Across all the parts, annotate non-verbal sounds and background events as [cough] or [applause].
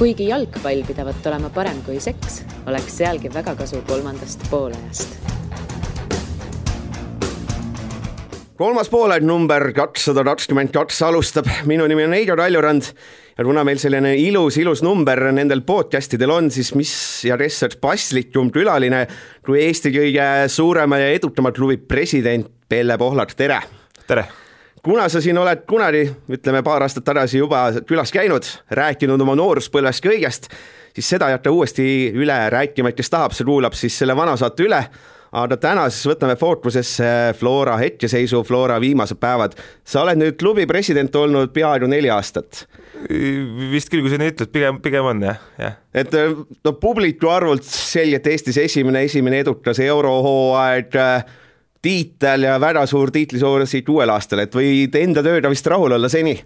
kuigi jalgpall pidavat olema parem kui seks, oleks sealgi väga kasu kolmandast poolajast. kolmas poolaeg number kakssada kakskümmend kaks alustab, minu nimi on Heido Kaljurand ja kuna meil selline ilus, ilus number nendel podcast idel on, siis mis ja kes oleks paslikum külaline kui Eesti kõige suurema ja edukama klubi president Pelle Pohlak, tere! tere! Kuna sa siin oled kunagi, ütleme paar aastat tagasi juba külas käinud, rääkinud oma nooruspõlvest kõigest, siis seda ei hakka uuesti üle rääkima, et kes tahab, see kuulab siis selle vana saate üle aga täna siis võtame fookusesse Flora hetkeseisu, Flora viimased päevad. sa oled nüüd klubi president olnud peaaegu neli aastat. vist küll, kui sa nii ütled, pigem, pigem on jah, jah. et no publiku arvult selgelt Eestis esimene, esimene edukas eurohooaeg tiitel ja väga suur tiitlisoor siit uuel aastal, et võid enda tööga vist rahul olla seni.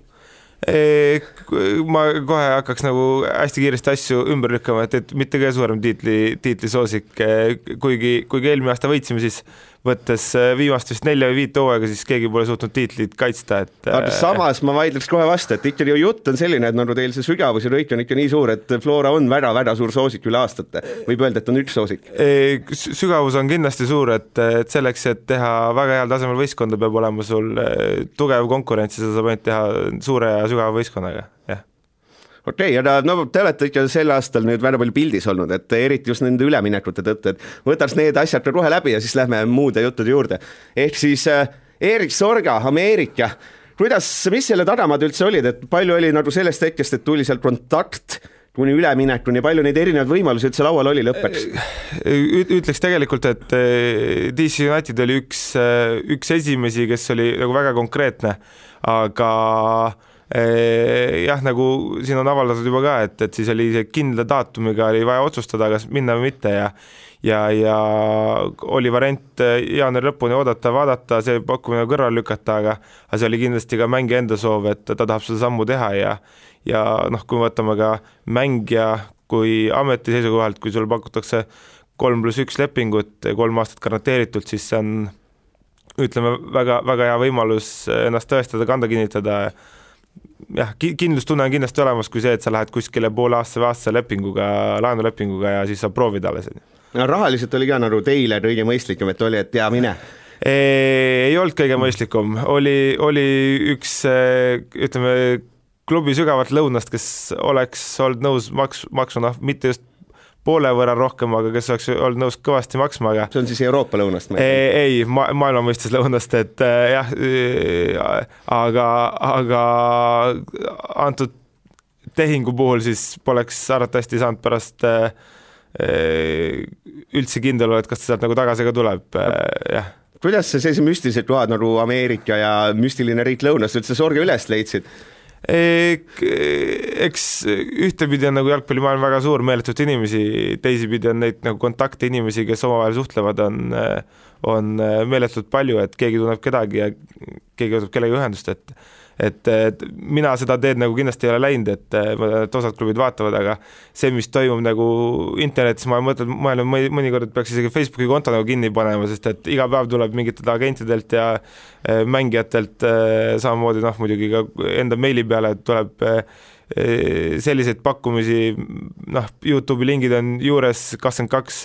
Ma kohe hakkaks nagu hästi kiiresti asju ümber lükkama, et, et mitte kõige suurem tiitli, tiitlisoosik, kuigi, kuigi eelmine aasta võitsime, siis võttes äh, viimast vist nelja või viit hooaega, siis keegi pole suutnud tiitlit kaitsta, et. aga äh, samas ma vaidleks kohe vastu, et ikkagi ju jutt on selline, et nagu teil see sügavus ja lõik on ikka nii suur, et Flora on väga-väga suur soosik üle aastate. võib öelda, et on üks soosik. sügavus on kindlasti suur, et, et selleks, et teha väga heal tasemel võistkonda, peab olema sul äh, tugev konkurents ja seda saab ainult teha suure ja sügava võistkonnaga, jah okei okay,, aga no te olete ikka sel aastal nüüd väga palju pildis olnud, et eriti just nende üleminekute tõttu, et võtaks need asjad ka kohe läbi ja siis lähme muude juttude juurde. ehk siis äh, Erik Sorga, Ameerika, kuidas, mis selle tagamaad üldse olid, et palju oli nagu sellest hetkest, et tuli sealt kontakt kuni üleminekuni, palju neid erinevaid võimalusi üldse laual oli lõppeks? ütleks tegelikult, et äh, DC United oli üks, äh, üks esimesi, kes oli nagu väga konkreetne, aga äh, jah, nagu siin on avaldatud juba ka, et, et siis oli see kindla daatumiga oli vaja otsustada, kas minna või mitte ja ja, ja oli variant äh, jaanuari lõpuni oodata, vaadata, see pakkumine kõrvale lükata, aga aga see oli kindlasti ka mängija enda soov, et ta tahab seda sammu teha ja ja noh, kui me võtame ka mängija kui ameti seisukohalt, kui sulle pakutakse kolm pluss üks lepingut, kolm aastat garanteeritult, siis see on ütleme, väga, väga hea võimalus ennast tõestada, kanda kinnitada jah, kindlustunne on kindlasti olemas, kui see, et sa lähed kuskile poole aastase või aastase lepinguga, laenulepinguga ja siis saad proovida alles, on ju. no rahaliselt oli ka nagu teile kõige mõistlikum, et oli, et jaa, mine ei olnud kõige mõistlikum, oli, oli üks ütleme, klubi sügavalt lõunast, kes oleks olnud nõus maks-, maksma noh, mitte just poole võrra rohkem, aga kes oleks olnud nõus kõvasti maksma, aga see on siis Euroopa lõunast? ei, ei, ma-, maailma mõistes lõunast, et äh, jah äh,, aga, aga antud tehingu puhul siis poleks arvatavasti saanud pärast äh, üldse kindel olla, et kas ta sealt nagu tagasi ka tuleb äh,, jah kuidas sa sellised müstilised kohad nagu Ameerika ja müstiline riik lõunast üldse sorge üles leidsid? Eks ühtepidi on nagu jalgpallimaailm väga suur, meeletult inimesi, teisipidi on neid nagu kontakte inimesi, kes omavahel suhtlevad, on, on meeletult palju, et keegi tunneb kedagi ja keegi võtab kellegagi ühendust, et et, et mina seda teed nagu kindlasti ei ole läinud, et, et osad klubid vaatavad, aga see, mis toimub nagu internetis, ma mõtlen, mõelnud mõnikord, peaks isegi Facebooki konto nagu kinni panema, sest et iga päev tuleb mingitelt agentidelt ja äh, mängijatelt äh, samamoodi noh, muidugi ka enda meili peale tuleb äh, selliseid pakkumisi, noh, Youtube'i lingid on juures, kakskümmend kaks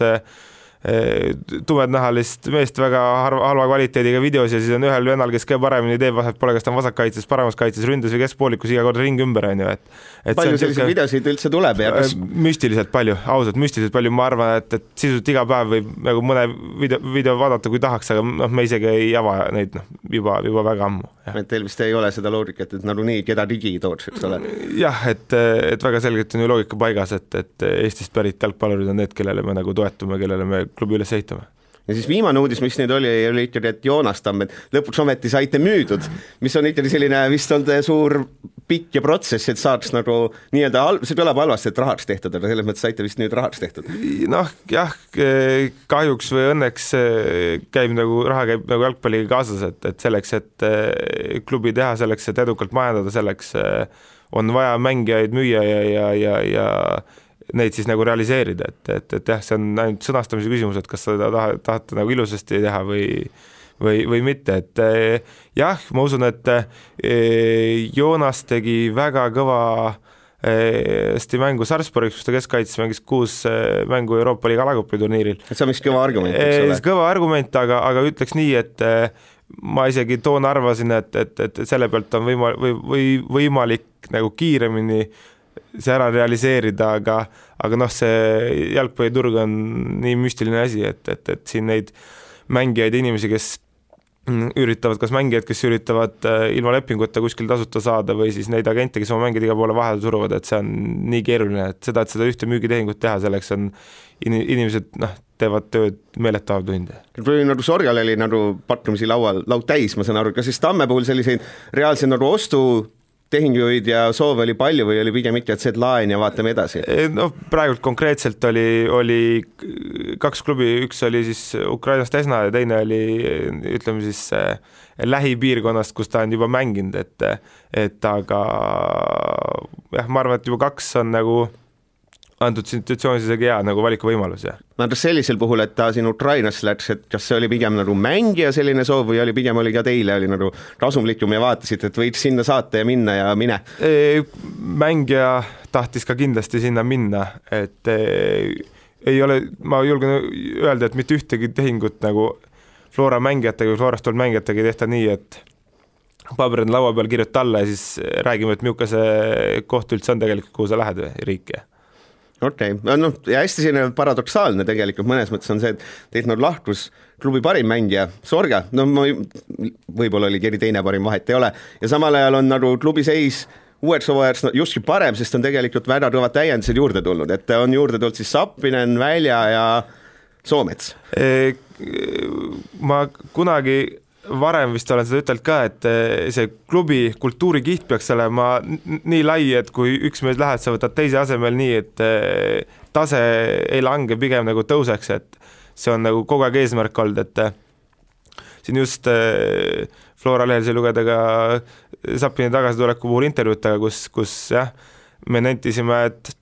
Eh, tumednahalist meest väga harva, halva kvaliteediga videos ja siis on ühel vennal, kes kõige paremini teeb, vahet pole, kas ta on vasakkaitses, paremas kaitses, ründes või keskpoolikus, iga kord ring ümber, on ju, et, et palju selliseid videosid üldse tuleb ja kas müstiliselt palju, ausalt, müstiliselt palju, ma arvan, et, et sisuliselt iga päev võib nagu mõne video, video vaadata, kui tahaks, aga noh, me isegi ei ava neid noh, juba, juba väga ammu. et teil vist ei ole seda loogikat, et nagunii keda ligi tooks, eks ole? jah, et, et väga selgelt on ju loogika paigas, et, et Eestist pärit jalgpallurid on need, kellele me nagu toetume, kellele me klubi üles ehitame ja siis viimane uudis, mis nüüd oli, oli ikkagi, et Joonas Tamm, et lõpuks ometi saite müüdud, mis on ikkagi selline vist olnud suur pikk ja protsess, et saaks nagu nii-öelda, see kõlab halvasti, et rahaks tehtud, aga selles mõttes saite vist nüüd rahaks tehtud. noh, jah, kahjuks või õnneks käib nagu, raha käib nagu jalgpalliga kaasas, et, et selleks, et klubi teha, selleks, et edukalt majandada, selleks on vaja mängijaid müüa ja, ja, ja, ja neid siis nagu realiseerida, et, et, et jah, see on ainult sõnastamise küsimus, et kas seda tahate, tahate nagu ilusasti teha või või, või mitte, et jah, ma usun, et eh, Joonas tegi väga kõva hästi mängu Sarpsborgis, kus ta keskkaitses, mängis kuus mängu Euroopa liiga alakupi turniiril. see on vist kõva argument, eks ole? kõva argument, aga, aga ütleks nii, et ma isegi toona arvasin, et, et, et selle pealt on võima- või, või võimalik nagu kiiremini see ära realiseerida, aga, aga noh, see jalgpalliturg on nii müstiline asi, et, et, et siin neid mängijaid, inimesi, kes üritavad, kas mängijad, kes üritavad äh, ilma lepinguta kuskil tasuta saada või siis neid agente, kes oma mängijaid igale poole vahele suruvad, et see on nii keeruline, et seda, et seda ühte müügitehingut teha, selleks on in-, inimesed noh, teevad tööd meeletu arv tunde. või nagu Sorgal oli nagu pakkumisi laual, laud täis, ma saan aru, kas siis Tamme puhul selliseid reaalseid nagu ostu tehinguid ja soove oli palju või oli pigem ikka, et see, laen ja vaatame edasi? noh, praegult konkreetselt oli, oli kaks klubi, üks oli siis Ukrainast Esna ja teine oli ütleme siis äh, lähipiirkonnast, kus ta on juba mänginud, et et aga jah, ma arvan, et juba kaks on nagu antud situatsioonis isegi hea nagu valikuvõimalus, jah. no kas sellisel puhul, et ta siin Ukrainasse läks, et kas see oli pigem nagu mängija selline soov või oli pigem oli ka teile oli nagu kasumlikum ja vaatasite, et võiks sinna saata ja minna ja mine? mängija tahtis ka kindlasti sinna minna, et ei ole, ma julgen öelda, et mitte ühtegi tehingut nagu Flora mängijatega või Florast tulnud mängijatega ei tehta nii, et paber on laua peal, kirjuta alla ja siis räägime, et milline see koht üldse on tegelikult, kuhu sa lähed või riiki okei okay., noh ja hästi selline paradoksaalne tegelikult mõnes mõttes on see, et nagu lahkus klubi parim mängija, Sorga, no ma, võib-olla oli keri teine parim, vahet ei ole, ja samal ajal on nagu klubi seis uueks hooajaks no, justkui parem, sest on tegelikult väga kõvad täiendused juurde tulnud, et on juurde tulnud siis Sappinen, Välja ja Soomets. ma kunagi varem vist olen seda ütelnud ka, et eh, see klubi kultuurikiht peaks olema nii lai, et kui üks mees läheb, sa võtad teise asemel nii, et eh, tase ei lange, pigem nagu tõuseks, et see on nagu kogu aeg eesmärk olnud, et eh, siin just Flora lehel sai lugeda ka Sapini tagasituleku puhul intervjuud taga, kus, kus jah, me nentisime, et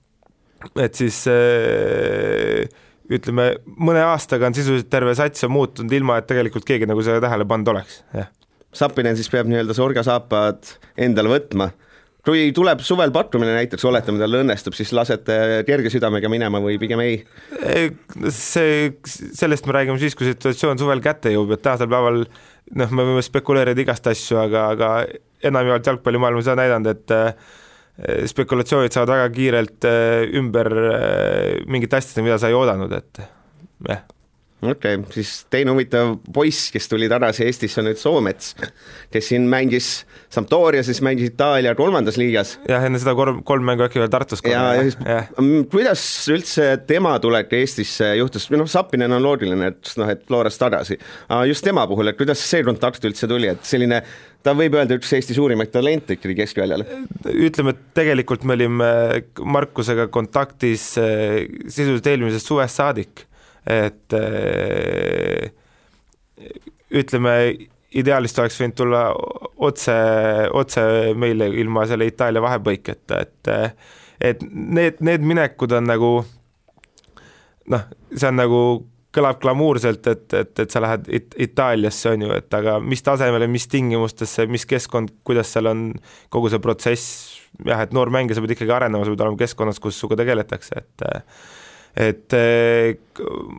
et siis äh, ütleme, mõne aastaga on sisuliselt terve sats on muutunud, ilma et tegelikult keegi nagu seda tähele pannud oleks, jah. Sapinen siis peab nii-öelda sorgasaapad endale võtma kui tuleb suvel pattumine näiteks, oletame, tal õnnestub, siis lasete kerge südamega minema või pigem ei? see, sellest me räägime siis, kui situatsioon suvel kätte jõuab, et tänasel päeval noh, me võime spekuleerida igast asju, aga, aga enamjaolt jalgpallimaailmas on näidanud, et Eh, spekulatsioonid saavad väga kiirelt eh, ümber eh, mingite asjadega, mida sa ei oodanud, et jah okei okay,, siis teine huvitav poiss, kes tuli tagasi Eestisse, on nüüd Soomets, kes siin mängis Sampdorias, siis mängis Itaalia kolmandas liigas. jah, enne seda kolm, kolm mängu äkki veel Tartus. ja, ja siis ja. kuidas üldse tema tulek Eestisse juhtus, või noh, Sapinen on loogiline, et noh, et Florast tagasi, aga just tema puhul, et kuidas see kontakt üldse tuli, et selline ta võib öelda üks Eesti suurimaid talente ikkagi keskväljal. ütleme, et tegelikult me olime Markusega kontaktis eh, sisuliselt eelmisest suvest saadik, et eh, ütleme, ideaalist oleks võinud tulla otse, otse meile ilma selle Itaalia vahepõiketa, et et need, need minekud on nagu noh, see on nagu kõlab glamuurselt, et, et, et sa lähed It Itaaliasse, on ju, et aga mis tasemele, mis tingimustesse, mis keskkond, kuidas seal on kogu see protsess, jah, et noor mängija, sa pead ikkagi arenema, sa pead olema keskkonnas, kus sinuga tegeletakse, et et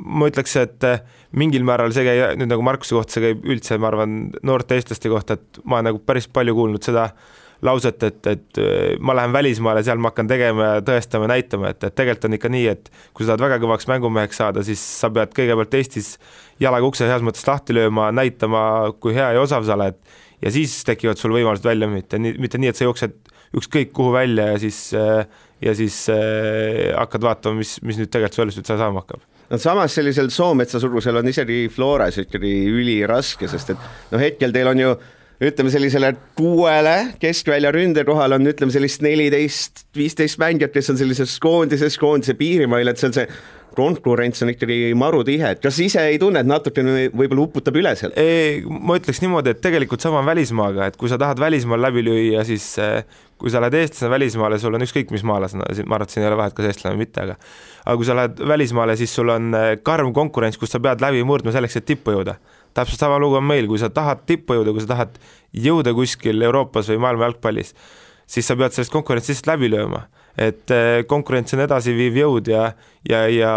ma ütleks, et mingil määral see käib nüüd nagu Markuse kohta, see käib üldse, ma arvan, noorte eestlaste kohta, et ma olen nagu päris palju kuulnud seda lauset, et, et äh, ma lähen välismaale, seal ma hakkan tegema ja tõestama, näitama, et, et tegelikult on ikka nii, et kui sa tahad väga kõvaks mängumeheks saada, siis sa pead kõigepealt Eestis jalaga ukse heas mõttes lahti lööma, näitama, kui hea ja osav sa oled ja siis tekivad sul võimalused välja müüa, nii, mitte nii, et sa jooksed ükskõik kuhu välja ja siis äh, ja siis äh, hakkad vaatama, mis, mis nüüd tegelikult sellest üldse saama hakkab no samas sellisel Soometsa surusel on isegi Floras ikkagi üliraske, sest et noh, hetkel teil on ju ütleme sellisele kuuele keskvälja ründekohal on ütleme sellist neliteist, viisteist mängijat, kes on sellises koondises, koondise piirimail, et see on see konkurents on ikkagi maru tihe, et kas ise ei tunne, et natukene võib-olla uputab üle seal? ma ütleks niimoodi, et tegelikult sama on välismaaga, et kui sa tahad välismaal läbi lüüa, siis eh, kui sa lähed eestlasena välismaale, sul on ükskõik mis maalasena, ma arvan, et siin ei ole vahet, kas eestlane või mitte, aga aga kui sa lähed välismaale, siis sul on eh, karm konkurents, kus sa pead läbi murdma selleks, et tippu jõuda täpselt sama lugu on meil, kui sa tahad tippu jõuda, kui sa tahad jõuda kuskil Euroopas või maailma jalgpallis, siis sa pead sellest konkurentsist läbi lööma. et konkurents on edasiviiv jõud ja, ja, ja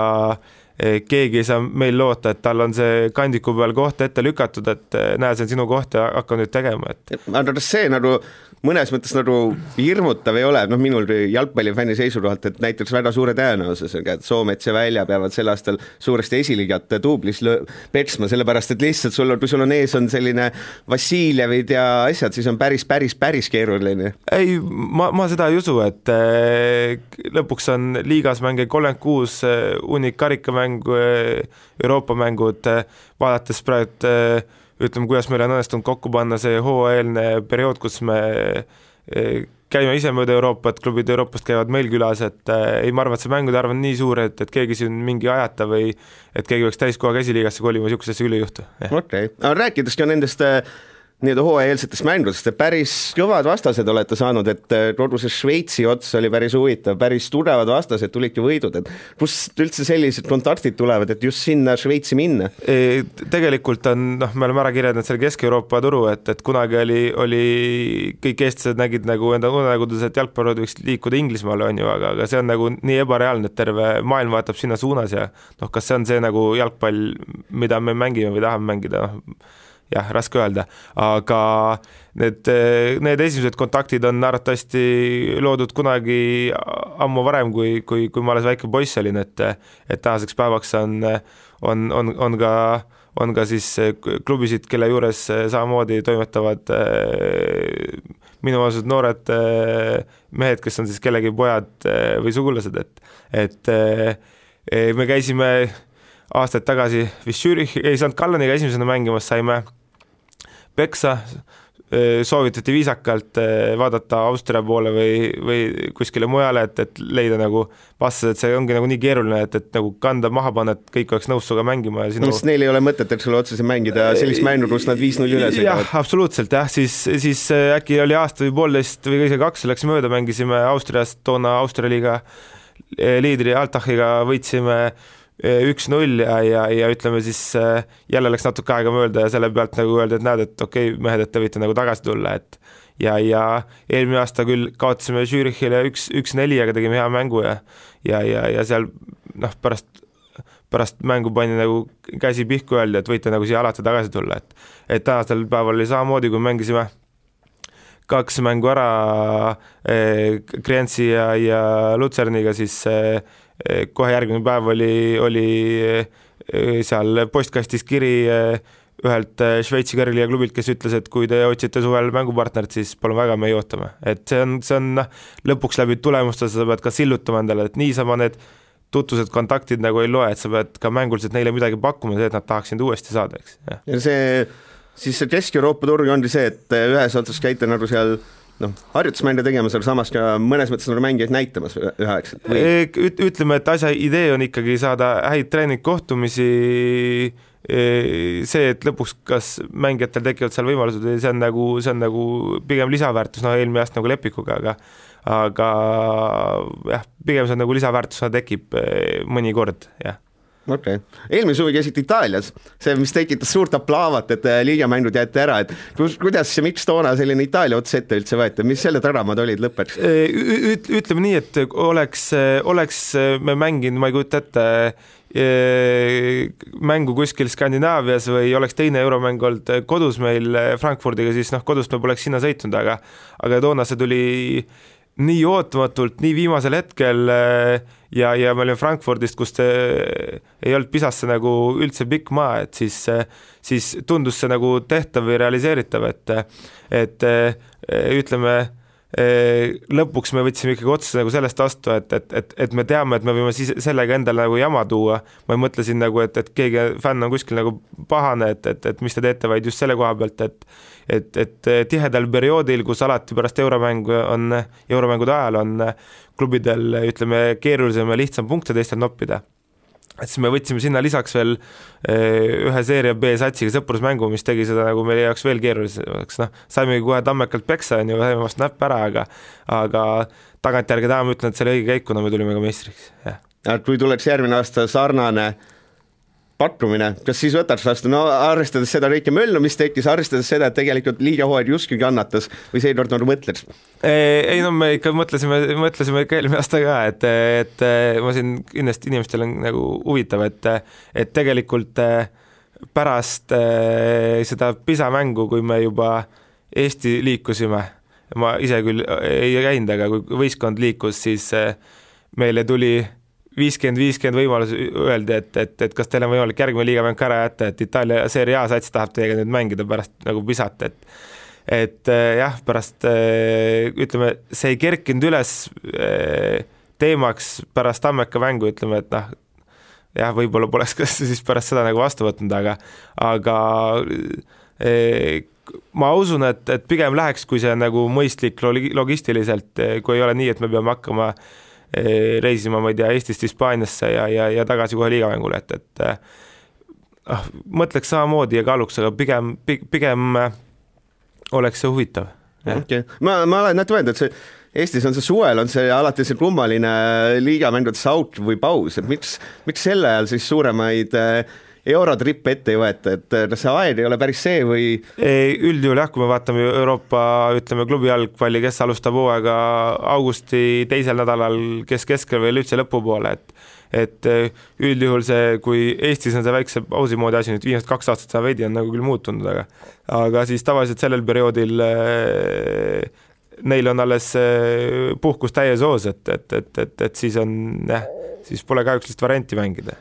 keegi ei saa meil loota, et tal on see kandiku peal koht ette lükatud, et näe, see on sinu koht ja hakka nüüd tegema, et. see nagu mõnes mõttes nagu hirmutav ei ole, noh, minul jalgpallifänni seisukohalt, et näiteks väga suure tõenäosusega, et Soomets ja Välja peavad sel aastal suuresti esiliigat duublis peksma, sellepärast et lihtsalt sul on, kui sul on ees on selline Vassiljevid ja asjad, siis on päris, päris, päris keeruline. ei, ma, ma seda ei usu, et äh, lõpuks on liigas mänge kolmkümmend kuus, eh, hunnik karikamängu, eh, Euroopa mängud, vaadates praegu ütleme, kuidas meil on õnnestunud kokku panna see hooajaeelne periood, kus me eh, käime ise mööda Euroopat, klubid Euroopast käivad meil külas, et äh, ei, ma arvan, et see mängude arv on nii suur, et, et keegi siin mingi ajata või et keegi peaks täiskohaga esiliigasse kolima, niisugust asja küll ei juhtu. okei okay., aga rääkides ka nendest äh, nii-öelda hooajaeelsetest mängudest, et päris kõvad vastased olete saanud, et kogu see Šveitsi ots oli päris huvitav, päris tugevad vastased, tulidki võidud, et kust üldse sellised kontaktid tulevad, et just sinna Šveitsi minna? tegelikult on, noh, me oleme ära kirjeldanud selle Kesk-Euroopa turu, et, et kunagi oli, oli, kõik eestlased nägid nagu enda unenägudes, et jalgpallid võiks liikuda Inglismaale, on ju, aga, aga see on nagu nii ebareaalne, et terve maailm vaatab sinna suunas ja noh, kas see on see nagu jalgpall, mida me mängime või tahame mängida, noh jah, raske öelda, aga need, need esimesed kontaktid on arvatavasti loodud kunagi ammu varem, kui, kui, kui ma alles väike poiss olin, et et tänaseks päevaks on, on, on, on ka on ka siis klubisid, kelle juures samamoodi toimetavad minuvanused noored mehed, kes on siis kellegi pojad või sugulased, et, et me käisime aastaid tagasi vist Zürich, ei saanud Kallaniga esimesena mängimas, saime peksa, soovitati viisakalt vaadata Austria poole või, või kuskile mujale, et, et leida nagu vastased, see ongi nagu nii keeruline, et, et nagu kanda maha panna, et kõik oleks nõus sinuga mängima ja sinu no, sest neil ei ole mõtet, eks ole, otseselt mängida sellist mängu, kus nad viis-null üle sõidavad. jah, absoluutselt jah, siis, siis äkki oli aasta või poolteist või isegi kaks läks mööda, mängisime Austriast, toona Austria liiga liidri Altachiga võitsime üks-null ja, ja, ja ütleme siis äh, jälle läks natuke aega mööda ja selle pealt nagu öelda, et näed, et okei okay,, mehed, et te võite nagu tagasi tulla, et ja, ja eelmine aasta küll kaotasime Zürichile üks, üks-neli, aga tegime hea mängu ja ja, ja, ja seal noh, pärast pärast mängu pandi nagu käsi pihku, öeldi, et võite nagu siia alati tagasi tulla, et et tänasel päeval oli samamoodi, kui mängisime kaks mängu ära eh, Krientsi ja, ja Lutserniga, siis Eh, kohe järgmine päev oli, oli eh, seal postkastis kiri eh, ühelt Šveitsi kõrgliiga klubilt, kes ütles, et kui te otsite suvel mängupartnerit, siis palun väga, me ootame. et see on, see on noh, lõpuks läbi tulemuste sa pead ka sillutama endale, et niisama need tutvused, kontaktid nagu ei loe, et sa pead ka mänguliselt neile midagi pakkuma, see, et nad tahaks sind uuesti saada, eks. ja see, siis see Kesk-Euroopa turg ongi see, et ühes otsas käite nagu seal noh, harjutusmänge tegemas, aga samas ka mõnes mõttes nagu mängijaid näitamas üheaegselt või? ütleme, et asja idee on ikkagi saada häid treeningkohtumisi, see, et lõpuks kas mängijatel tekivad seal võimalused, see on nagu, see on nagu pigem lisaväärtus, noh eelmine aasta nagu Lepikuga, aga aga jah, pigem see on nagu lisaväärtus, tekib mõnikord, jah okei okay., eelmine suvi käisite Itaalias, see, mis tekitas suurt aplaavat, et äh, liigamängud jäeti ära, et kus, kuidas ja miks toona selline Itaalia ots ette üldse võeti, mis selle tagamad olid lõppeks? ütleme nii, et oleks, oleks me mänginud, ma ei kujuta ette, mängu kuskil Skandinaavias või oleks teine euromäng olnud kodus meil Frankfurdiga, siis noh, kodust me poleks sinna sõitnud, aga aga toona see tuli nii ootamatult, nii viimasel hetkel ja, ja me olime Frankfurdist, kus ei olnud Pisasse nagu üldse pikk maa, et siis, siis tundus see nagu tehtav või realiseeritav, et, et ütleme lõpuks me võtsime ikkagi otsa nagu sellest vastu, et, et, et, et me teame, et me võime siis sellega endale nagu jama tuua. ma ei mõtle siin nagu, et, et keegi fänn on kuskil nagu pahane, et, et, et mis te teete, vaid just selle koha pealt, et et, et tihedal perioodil, kus alati pärast euromängu on, euromängude ajal on klubidel ütleme, keerulisem ja lihtsam punkte teistel noppida et siis me võtsime sinna lisaks veel eh, ühe seeria B satsiga sõprusmängu, mis tegi seda nagu meie jaoks veel keerulisemaks, noh, saimegi kohe tammekalt peksa, on ju, saime vastu näppe ära, aga aga tagantjärgi täna ma ütlen, et see oli õige käik, kuna me tulime ka meistriks, jah. kui tuleks järgmine aasta sarnane pakkumine, kas siis võtaks vastu, no arvestades seda kõike möllu, mis tekkis, arvestades seda, et tegelikult liiga hooaeg justkui kannatas või seekord nagu mõtled? ei no me ikka mõtlesime, mõtlesime ikka eelmine aasta ka, et, et ma siin kindlasti inimestel on nagu huvitav, et, et tegelikult pärast seda PISA mängu, kui me juba Eesti liikusime, ma ise küll ei käinud, aga kui võistkond liikus, siis meile tuli viiskümmend, viiskümmend võimalus öeldi, et, et, et kas teil on võimalik järgmine liigamäng ka ära jätta, et Itaalia Serie A sats tahab teiega nüüd mängida pärast nagu visata, et et äh, jah, pärast äh, ütleme, see ei kerkinud üles äh, teemaks pärast Tammeka mängu, ütleme, et noh, jah, võib-olla poleks [laughs] ka siis pärast seda nagu vastu võtnud, aga aga ma usun, et, et pigem läheks, kui see on nagu mõistlik logistiliselt, kui ei ole nii, et me peame hakkama äh, reisima, ma ei tea, Eestist Hispaaniasse ja, ja, ja tagasi kohe liigamängule, et, et noh, mõtleks samamoodi ja kaaluks, aga pigem, pigem eh, oleks see huvitav. okei okay., ma, ma olen näete mõelnud, et see Eestis on see suvel on see alati see kummaline liigamängudes auk või paus, et miks, miks sel ajal siis suuremaid äh, eurotrippe ette ei võeta, et kas see aeg ei ole päris see või? üldjuhul jah, kui me vaatame Euroopa, ütleme klubi jalgpalli, kes alustab hooaega augusti teisel nädalal, kes keskel või üldse lõpupoole, et et eh, üldjuhul see, kui Eestis on see väikse pausi moodi asi nüüd viimased kaks aastat, seda veidi on nagu küll muutunud, aga aga siis tavaliselt sellel perioodil äh, neil on alles äh, puhkus täies hoos, et, et, et, et, et siis on jah, siis pole kahjuks lihtsalt varianti mängida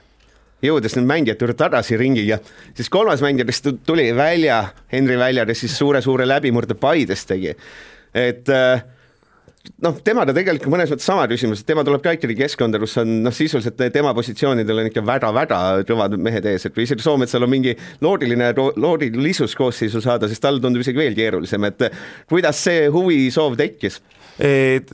jõudes nüüd mängijate juurde tagasi ringiga, siis kolmas mängija, kes tuli välja Henri väljal ja siis suure-suure läbimurde Paides tegi. et äh, noh, tema ta tegelikult mõnes mõttes sama küsimus, et tema tuleb ka ikkagi keskkonda, kus on noh, sisuliselt tema positsioonidel on ikka väga-väga kõvad mehed ees, et kui isegi Soometsal on mingi loodiline, loodilisus koosseisu saada, siis tal tundub isegi veel keerulisem, et kuidas see huvisoov tekkis?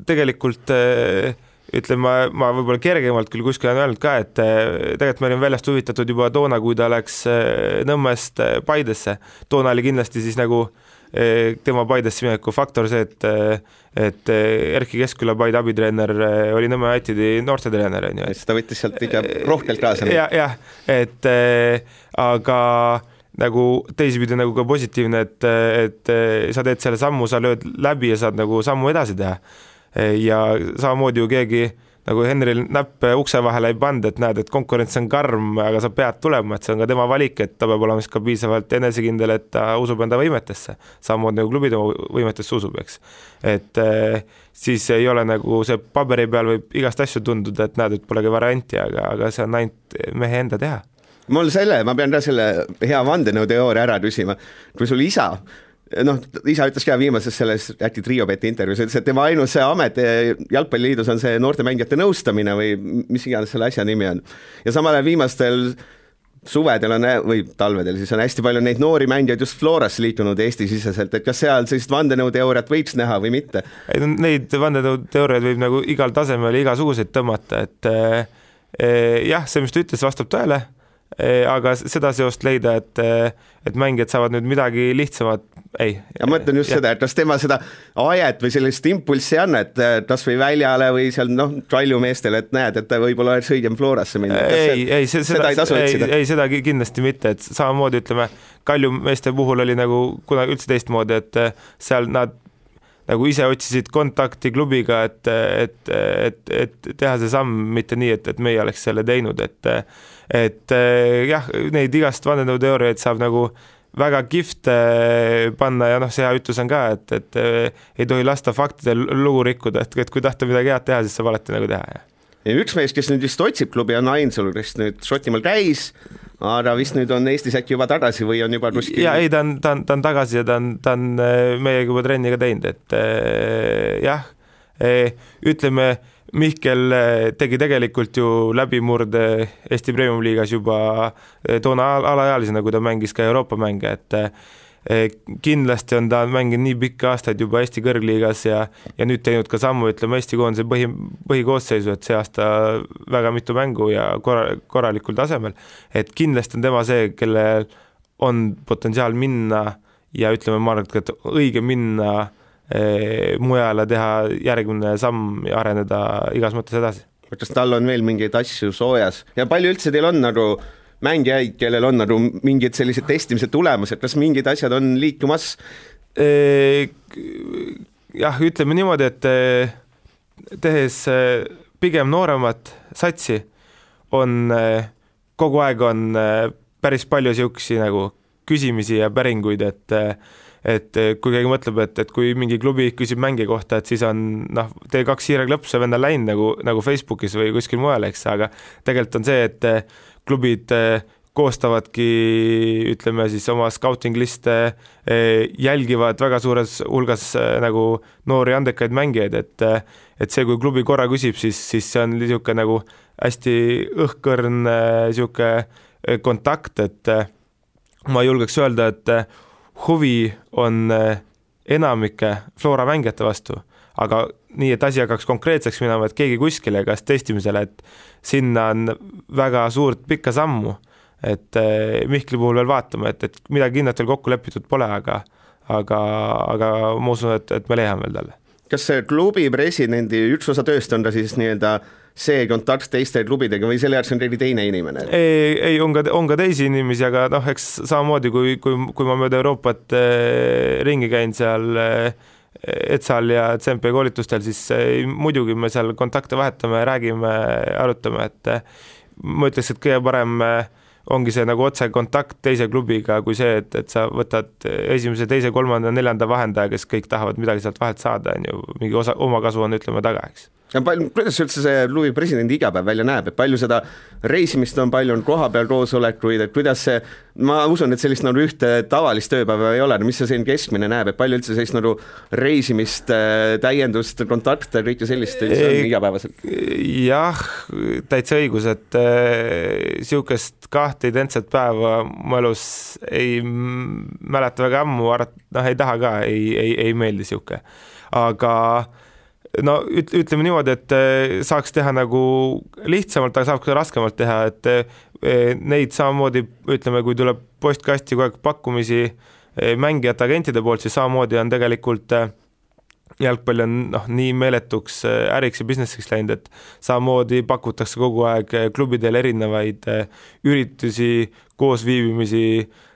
tegelikult äh ütleme, ma, ma võib-olla kergemalt küll kuskil olen öelnud ka, et eh, tegelikult me olime väljast huvitatud juba toona, kui ta läks eh, Nõmmest eh, Paidesse. toona oli kindlasti siis nagu tema Paidesse mineku faktor see, et et Erkki Keskküla Paide abitreener oli Nõmme Unitedi noortetreener, on ju. siis ta võttis sealt ikka rohkelt kaasa. jah, jah, et aga nagu teisipidi nagu ka positiivne, et, et sa teed selle sammu, sa lööd läbi ja saad nagu sammu edasi teha ja samamoodi ju keegi nagu Henril näppe ukse vahele ei pannud, et näed, et konkurents on karm, aga sa pead tulema, et see on ka tema valik, et ta peab olema siis ka piisavalt enesekindel, et ta usub enda võimetesse. samamoodi nagu klubi tema võimetesse usub, eks. et eh, siis ei ole nagu see paberi peal võib igast asju tunduda, et näed, et polegi varianti, aga, aga see on ainult mehe enda teha mul selle, ma pean ka selle hea vandenõuteooria ära küsima, kui sul isa noh, isa ütles ka viimases selles äkki Triobeti intervjuus, ütles, et tema ainus amet eh, Jalgpalliliidus on see noortemängijate nõustamine või mis iganes selle asja nimi on. ja samal ajal viimastel suvedel on või talvedel siis on hästi palju neid noori mängijaid just Florasse liitunud Eesti-siseselt, et kas seal sellist vandenõuteooriat võiks näha või mitte? ei no neid vandenõuteooriaid võib nagu igal tasemel igasuguseid tõmmata, et eh, jah, see, mis ta ütles, vastab tõele aga seda seost leida, et, et mängijad saavad nüüd midagi lihtsamat ei. ma mõtlen just ja. seda, et kas tema seda ajet või sellist impulssi ei anna, et kas või väljale või seal noh, Kalju meestele, et näed, et võib-olla oleks õigem Florasse minna. ei, ei, seda, seda ei tasu otsida. ei, seda kindlasti mitte, et samamoodi ütleme, Kalju meeste puhul oli nagu kunagi üldse teistmoodi, et seal nad nagu ise otsisid kontakti klubiga, et, et, et, et teha see samm, mitte nii, et, et meie oleks selle teinud, et et jah, neid igast vandenõuteooriaid saab nagu äh, väga kihvt äh, panna ja noh, see hea ütlus on ka, et, et äh, ei tohi lasta faktidel lugu rikkuda, et, et kui tahta midagi head teha, siis saab alati nagu teha, jah. ja üks mees, kes nüüd vist otsib klubi, on Ainsalu, kes nüüd Šotimaal käis, aga vist nüüd on Eestis äkki juba tagasi või on juba kuskil? ja ei, ta on, ta on, ta on tagasi ja ta on, ta on äh, meiega juba trenni ka teinud, et jah, ütleme Mihkel eh, tegi tegelikult ju läbimurde Eesti Premium-liigas juba eh, toona alaealisena, kui ta mängis ka Euroopa mänge, et eh, kindlasti on ta mänginud nii pikki aastaid juba Eesti kõrgliigas ja, ja nüüd teinud ka sammu, ütleme Eesti koondise põhi, põhikoosseisu, et see aasta väga mitu mängu ja korra, korralikul tasemel. et kindlasti on tema see, kellel on potentsiaal minna ja ütleme, ma arvan, et õige minna Eh, mujale teha järgmine samm ja areneda igas mõttes edasi. kas tal on veel mingeid asju soojas ja palju üldse teil on nagu mängijaid, kellel on nagu mingid sellised testimise tulemused, kas mingid asjad on liikumas? jah, ütleme niimoodi, et tehes pigem nooremat satsi, on kogu aeg on päris palju niisugusi nagu küsimisi ja päringuid, et et kui keegi mõtleb, et, et kui mingi klubi küsib mängija kohta, et siis on noh, tee kaks hiireklõpsu ja vend on läinud nagu, nagu Facebookis või kuskil mujal, eks, aga tegelikult on see, et klubid koostavadki ütleme siis oma scouting liste, jälgivad väga suures hulgas nagu noori andekaid mängijaid, et et see, kui klubi korra küsib, siis, siis see on niisugune nagu hästi õhkõrn niisugune kontakt, et ma julgeks öelda, et huvi on eh, enamike Flora mängijate vastu, aga nii, et asi hakkaks konkreetseks minema, et keegi kuskile, kas testimisele, et sinna on väga suurt pikka sammu, et eh, Mihkli puhul veel vaatame, et, et midagi kindlalt veel kokku lepitud pole, aga aga, aga ma usun, et, et me leiame veel talle. kas see klubi presidendi üks osa tööst on ta siis nii-öelda äh, see kontakt teiste klubidega või selle jaoks on keegi teine inimene? ei, ei, on ka, on ka teisi inimesi, aga noh, eks samamoodi kui, kui, kui ma mööda Euroopat äh, ringi käin seal äh, ETSA-l ja CMP koolitustel, siis äh, muidugi me seal kontakte vahetame, räägime, arutame, et äh, ma ütleks, et kõige parem äh, ongi see nagu otsekontakt teise klubiga kui see, et, et sa võtad esimese, teise, kolmanda, neljanda vahendaja, kes kõik tahavad midagi sealt vahelt saada, on ju, mingi osa, omakasu on, ütleme, taga, eks ja palju, kuidas üldse see klubi presidendi igapäev välja näeb, et palju seda reisimist on, palju on kohapeal koosolekuid, et kuidas see, ma usun, et sellist nagu ühte tavalist tööpäeva ei ole, no mis see selline keskmine näeb, et palju üldse sellist nagu reisimist, äh, täiendust, kontakte, kõike sellist üldse on igapäevaselt? jah, täitsa õigus, et niisugust äh, kahte identset päeva mu elus ei mäleta väga ammu, noh, ei taha ka, ei, ei, ei meeldi niisugune, aga äh, no üt-, ütleme niimoodi, et eh, saaks teha nagu lihtsamalt, aga saab ka raskemalt teha, et eh, neid samamoodi ütleme, kui tuleb postkasti kogu aeg pakkumisi eh, mängijate agentide poolt, siis samamoodi on tegelikult jalgpall on noh, nii meeletuks äriks ja business'iks läinud, et samamoodi pakutakse kogu aeg klubidele erinevaid üritusi, koosviibimisi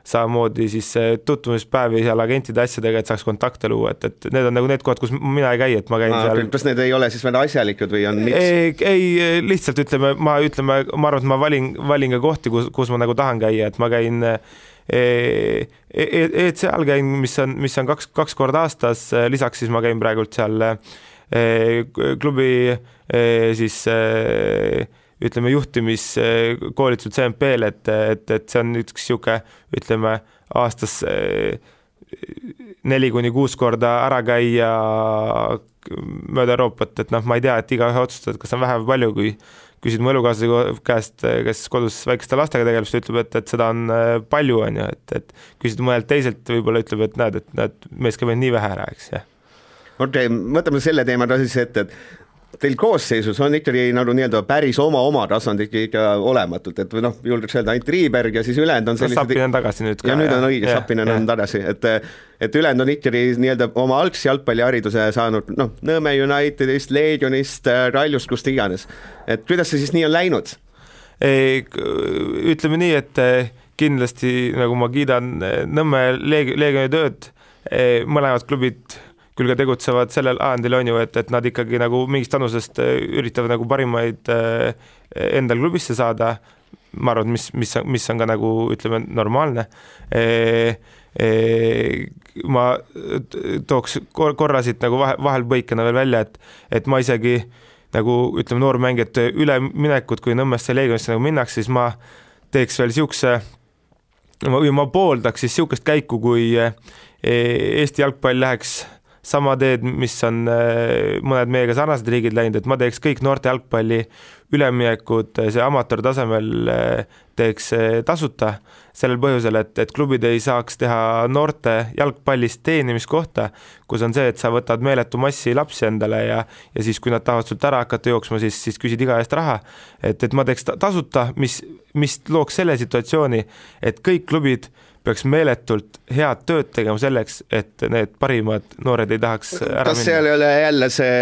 samamoodi siis tutvumispäevi seal agentide asjadega, et saaks kontakte luua, et, et need on nagu need kohad, kus mina ei käi, et ma käin Aa, seal. kas need ei ole siis väga asjalikud või on miks? ei, ei, lihtsalt ütleme, ma ütleme, ma arvan, et ma valin, valin ka kohti, kus, kus ma nagu tahan käia, et ma käin ECA-l käin, mis on, mis on kaks, kaks korda aastas, lisaks siis ma käin praegult seal klubi siis ütleme, juhtimiskoolitused CMP-l, et, et, et see on üks niisugune, ütleme, aastas eh, neli kuni kuus korda ära käia mööda Euroopat, et noh, ma ei tea, et igaühe otsustab, kas on vähe või palju, kui küsid mu elukaaslase käest, kes kodus väikeste lastega tegeleb, siis ta ütleb, et, et seda on eh, palju, on ju, et, et küsid mõnelt teiselt, võib-olla ütleb, et näed, et näed, mees käib ainult nii vähe ära, eks, jah. Okei okay,, võtame selle teema ka siis ette, et teil koosseisus on ikkagi nagu nii-öelda päris oma oma tasand ikka olematult, et või noh, julgeks öelda ainult Triiberg ja siis ülejäänud on sellised Sapinen tagasi nüüd ka. ja nüüd on õige, Sapinen on tagasi, et et ülejäänud on ikkagi nii-öelda oma algse jalgpallihariduse saanud noh, Nõmme Unitedist, Leegionist, Raljust, kust iganes. et kuidas see siis nii on läinud? ütleme nii, et eh, kindlasti nagu ma kiidan eh, Nõmme Leeg-, Leegioni tööd, eh, mõlemad klubid küll ka tegutsevad sellel ajendil, on ju, et, et nad ikkagi nagu mingist annusest äh, üritavad nagu parimaid äh, endal klubisse saada, ma arvan, et mis, mis, mis on ka nagu ütleme, normaalne e,. E, ma tooks korra siit nagu vahe, vahelpõikena veel välja, et, et ma isegi nagu ütleme, noormängijate üleminekut, kui Nõmmesse Leegionisse nagu minnakse, siis ma teeks veel niisuguse või ma pooldaks siis niisugust käiku, kui Eesti jalgpall läheks sama teed, mis on äh, mõned meiega sarnased riigid läinud, et ma teeks kõik noorte jalgpalli üleminekud see amatöörtasemel äh, teeks tasuta, sellel põhjusel, et, et klubid ei saaks teha noorte jalgpallist teenimiskohta, kus on see, et sa võtad meeletu massi lapsi endale ja ja siis, kui nad tahavad sult ära hakata jooksma, siis, siis küsid iga eest raha. et, et ma teeks tasuta, mis, mis looks selle situatsiooni, et kõik klubid peaks meeletult head tööd tegema selleks, et need parimad noored ei tahaks ära kas minna. seal ei ole jälle see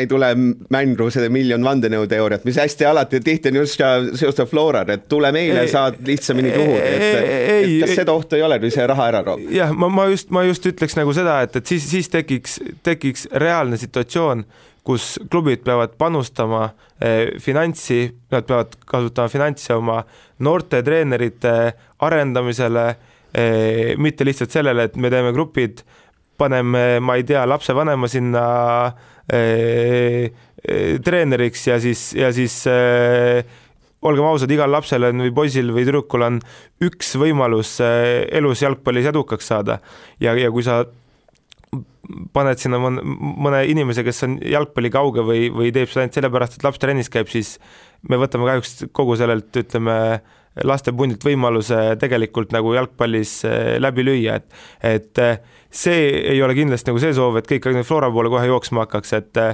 ei tule mängu seda miljon vandenõuteooriat, mis hästi alati tihti on just seostav Florad, et tule meile, saad lihtsamini tuhu, et kas seda ohtu ei ole, kui see raha ära kaob? jah, ma, ma just, ma just ütleks nagu seda, et, et siis, siis tekiks, tekiks reaalne situatsioon, kus klubid peavad panustama eh, finantsi, nad peavad kasutama finantsi oma noorte treenerite arendamisele eh,, mitte lihtsalt sellele, et me teeme grupid, paneme, ma ei tea, lapsevanema sinna eh, treeneriks ja siis, ja siis eh, olgem ausad, igal lapsel on või poisil või tüdrukul on üks võimalus elus jalgpallis edukaks saada. Ja, ja kui sa paned sinna mõne, mõne inimese, kes on jalgpalli kauge või, või teeb seda ainult sellepärast, et laps trennis käib, siis me võtame kahjuks kogu sellelt, ütleme, lastepundilt võimaluse tegelikult nagu jalgpallis eh, läbi lüüa, et et eh, see ei ole kindlasti nagu see soov, et kõik Flora poole kohe jooksma hakkaks, et eh,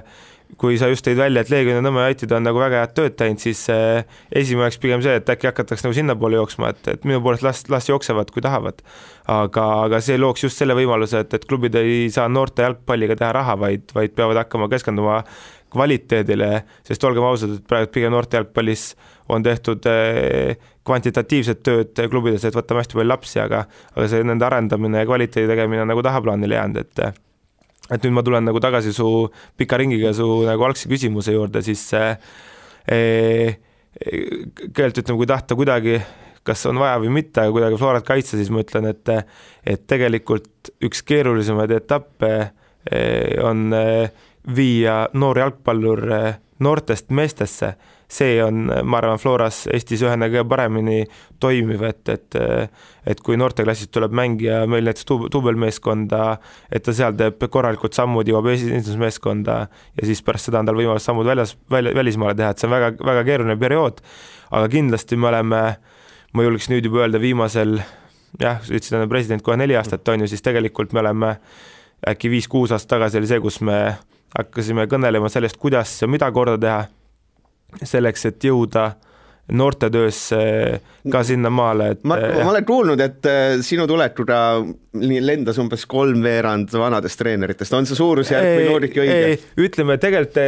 kui sa just tõid välja, et Leegion ja Nõmme United on nagu väga head tööd teinud, siis esimene oleks pigem see, et äkki hakatakse nagu sinnapoole jooksma, et, et minu poolest las, las jooksevad, kui tahavad. aga, aga see looks just selle võimaluse, et, et klubid ei saa noorte jalgpalliga teha raha, vaid, vaid peavad hakkama keskenduma kvaliteedile, sest olgem ausad, et praegu pigem noorte jalgpallis on tehtud äh, kvantitatiivset tööd klubides, et võtame hästi palju lapsi, aga aga see nende arendamine ja kvaliteedi tegemine on nagu tahaplaanile jäänud, et et nüüd ma tulen nagu tagasi su pika ringiga su nagu algse küsimuse juurde, siis äh, äh, kõigepealt ütleme, kui tahta kuidagi, kas on vaja või mitte, kuidagi Florat kaitsta, siis ma ütlen, et et tegelikult üks keerulisemaid etappe äh, on viia noor jalgpallur noortest meestesse see on, ma arvan, Floras Eestis ühena kõige paremini toimiv, et, et et kui noorteklassist tuleb mängija meil näiteks duubelmeeskonda, et ta seal teeb korralikud sammud, jõuab esindusmeeskonda ja siis pärast seda on tal võimalus sammud väljas, välja, välismaale teha, et see on väga, väga keeruline periood, aga kindlasti me oleme, ma julgeks nüüd juba öelda, viimasel jah, ütlesid enne president kohe neli aastat, on ju, siis tegelikult me oleme äkki viis-kuus aastat tagasi oli see, kus me hakkasime kõnelema sellest, kuidas ja mida korda teha selleks, et jõuda noortetöösse ka sinnamaale, et ma, ma olen kuulnud, et äh, sinu tulekuga lendas umbes kolmveerand vanadest treeneritest, on see suurusjärk või loogika õige? ütleme, tegelikult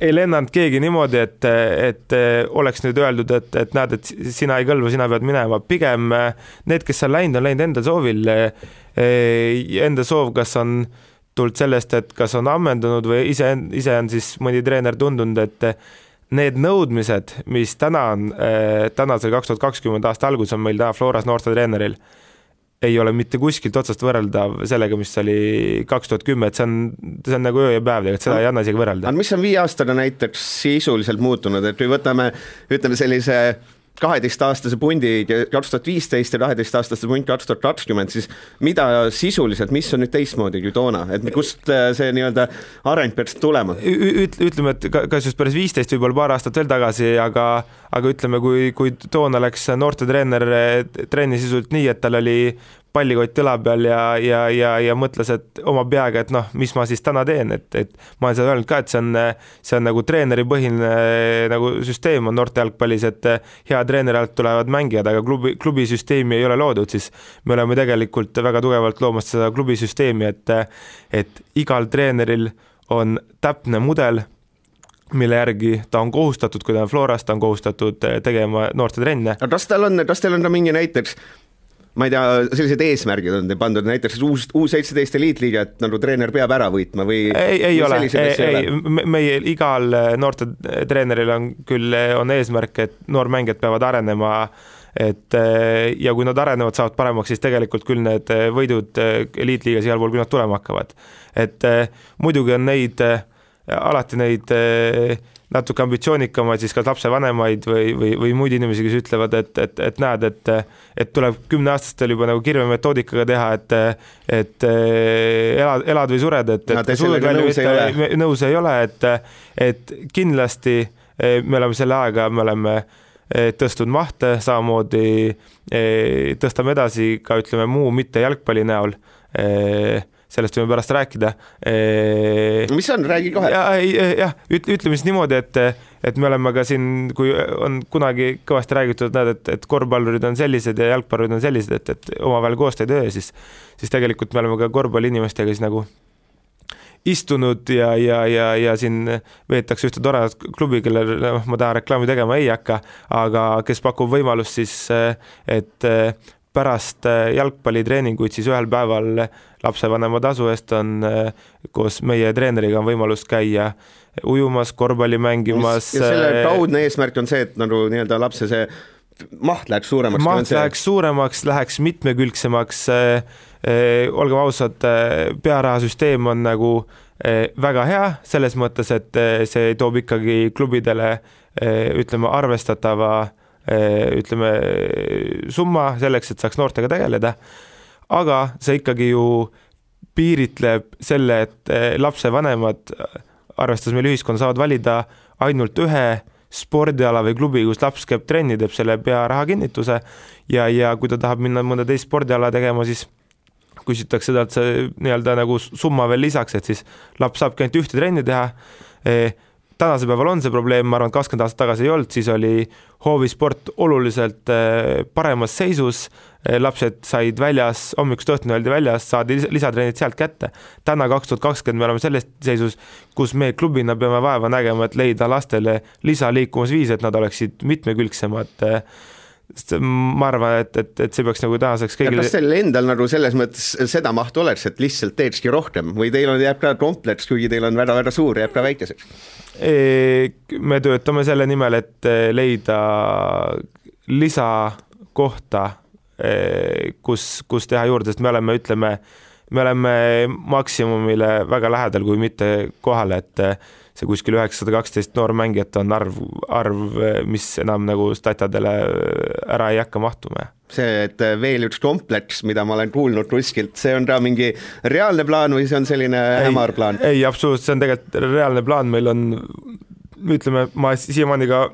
ei lennanud keegi niimoodi, et, et oleks nüüd öeldud, et, et näed, et sina ei kõlba, sina pead minema, pigem need, kes on läinud, on läinud enda soovil. Enda soov, kas on tulnud sellest, et kas on ammendunud või ise, ise on siis mõni treener tundunud, et need nõudmised, mis täna on äh,, tänasel kaks tuhat kakskümmend aasta alguses on meil täna Floras noortetreeneril, ei ole mitte kuskilt otsast võrreldav sellega, mis oli kaks tuhat kümme, et see on, see on nagu öö ja päev, tegelikult seda ei anna isegi võrrelda. aga mis on viie aastaga näiteks sisuliselt muutunud, et kui võtame, ütleme sellise kaheteistaastase pundi kaks tuhat viisteist ja kaheteistaastase punt kaks tuhat kakskümmend, siis mida sisuliselt, mis on nüüd teistmoodi kui toona, et kust äh, see nii-öelda areng peaks tulema? ütleme, et kas just päris viisteist, võib-olla paar aastat veel tagasi, aga aga ütleme, kui, kui toona läks noortetreener trenni sisuliselt nii, et tal oli pallikott õla peal ja, ja, ja, ja mõtles, et oma peaga, et noh, mis ma siis täna teen, et, et ma olen seda öelnud ka, et see on, see on nagu treeneripõhine nagu süsteem on noorte jalgpallis, et hea treeneri alt tulevad mängijad, aga klubi, klubisüsteemi ei ole loodud, siis me oleme tegelikult väga tugevalt loomas seda klubisüsteemi, et et igal treeneril on täpne mudel, mille järgi ta on kohustatud, kui ta on Floras, ta on kohustatud tegema noortetrenne. kas tal on, kas teil on ka mingi näiteks ma ei tea, sellised eesmärgid on pandud, näiteks uus, uus seitseteist eliitliiget nagu treener peab ära võitma või? ei, ei ole, ei, ei, meie igal noortetreeneril on küll, on eesmärk, et noormängijad peavad arenema et ja kui nad arenevad, saavad paremaks, siis tegelikult küll need võidud eliitliigas igal pool küll nad tulema hakkavad. et muidugi on neid, alati neid natuke ambitsioonikamaid siis kas lapsevanemaid või, või, või muid inimesi, kes ütlevad, et, et, et näed, et et tuleb kümneaastastel juba nagu kirvemetoodikaga teha, et et elad, elad või sured, et, et nõus ei ole, nõus ei ole, et et kindlasti me oleme selle ajaga, me oleme tõstnud mahte, samamoodi tõstame edasi ka ütleme muu mitte jalgpalli näol sellest võime pärast rääkida. mis on, räägi kohe. jah, ütleme siis niimoodi, et, et me oleme ka siin, kui on kunagi kõvasti räägitud, näed, et, et korvpallurid on sellised ja jalgpallurid on sellised, et, et omavahel koostööd ei tee, siis, siis tegelikult me oleme ka korvpalliinimestega siis nagu istunud ja, ja, ja, ja siin veetakse ühte toredat klubi, kellel noh, ma tahan reklaami tegema ei hakka, aga kes pakub võimalust siis, et pärast jalgpallitreeninguid siis ühel päeval lapsevanema tasu eest on koos meie treeneriga on võimalus käia ujumas, korvpalli mängimas. ja selle kaudne eesmärk on see, et nagu nii-öelda lapse see maht läheks suuremaks. maht läheks suuremaks, läheks mitmekülgsemaks äh, äh,. olgem ausad äh,, pearahasüsteem on nagu äh, väga hea selles mõttes, et äh, see toob ikkagi klubidele äh, ütleme arvestatava äh, ütleme summa selleks, et saaks noortega tegeleda. aga see ikkagi ju piiritleb selle, et äh, lapsevanemad, arvestades meil ühiskonda, saavad valida ainult ühe spordiala või klubi, kus laps käib trenni, teeb selle pearaha kinnituse ja, ja kui ta tahab minna mõnda teist spordiala tegema, siis küsitakse talt see nii-öelda nagu summa veel lisaks, et siis laps saabki ainult ühte trenni teha e tänasel päeval on see probleem, ma arvan, et kakskümmend aastat tagasi ei olnud, siis oli hoovisport oluliselt eh, paremas seisus, eh, lapsed said väljas, hommikust õhtuni oldi väljas, saadi lisatrennid sealt kätte. täna, kaks tuhat kakskümmend, me oleme selles seisus, kus me klubina peame vaeva nägema, et leida lastele lisaliikumisviise, et nad oleksid mitmekülgsemad eh, sest ma arvan, et, et, et see peaks nagu tänaseks kõigile. kas teil endal nagu selles mõttes seda mahtu oleks, et lihtsalt teekski rohkem või teil on, jääb ka kompleks, kuigi teil on väga-väga suur, jääb ka väikeseks? me töötame selle nimel, et leida lisakohta, kus, kus teha juurde, sest me oleme, ütleme, me oleme maksimumile väga lähedal, kui mitte kohal, et see kuskil üheksasada kaksteist noormängijat on arv, arv, mis enam nagu statadele ära ei hakka mahtuma. see, et veel üks kompleks, mida ma olen kuulnud kuskilt, see on ka mingi reaalne plaan või see on selline hämar plaan? ei, absoluutselt, see on tegelikult reaalne plaan, meil on, ütleme, ma siiamaani ka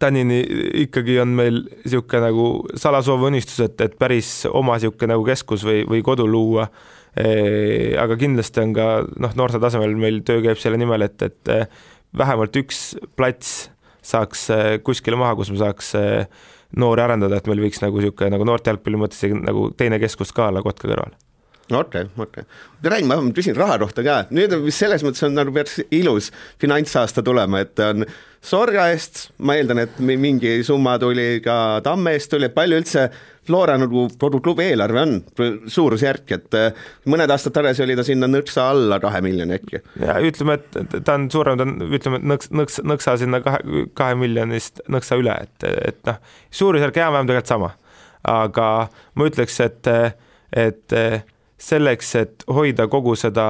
tänini ikkagi on meil niisugune nagu salasoov unistus, et, et päris oma niisugune nagu keskus või, või kodu luua aga kindlasti on ka noh, noorte tasemel meil töö käib selle nimel, et, et eh, vähemalt üks plats saaks eh, kuskile maha, kus me saaks eh, noori arendada, et meil võiks nagu niisugune nagu noorte jalgpalli mõttes nagu teine keskus ka olla Kotka kõrval okei okay,, okei. Okay.. Rein, ma küsin raha kohta ka, nüüd selles mõttes on nagu peaks ilus finantsaasta tulema, et on Sorga eest, ma eeldan, et mingi summa tuli ka Tamme eest tuli, palju üldse Flora nagu kogu klubi eelarve on, suurusjärk, et äh, mõned aastad tagasi oli ta sinna nõksa alla kahe miljoni äkki. ja ütleme, et ta on suurem, ta on, ütleme, et nõks, nõks, nõksa sinna kahe, kahe miljonist nõksa üle, et, et noh, suurusjärk enam-vähem tegelikult sama. aga ma ütleks, et, et selleks, et hoida kogu seda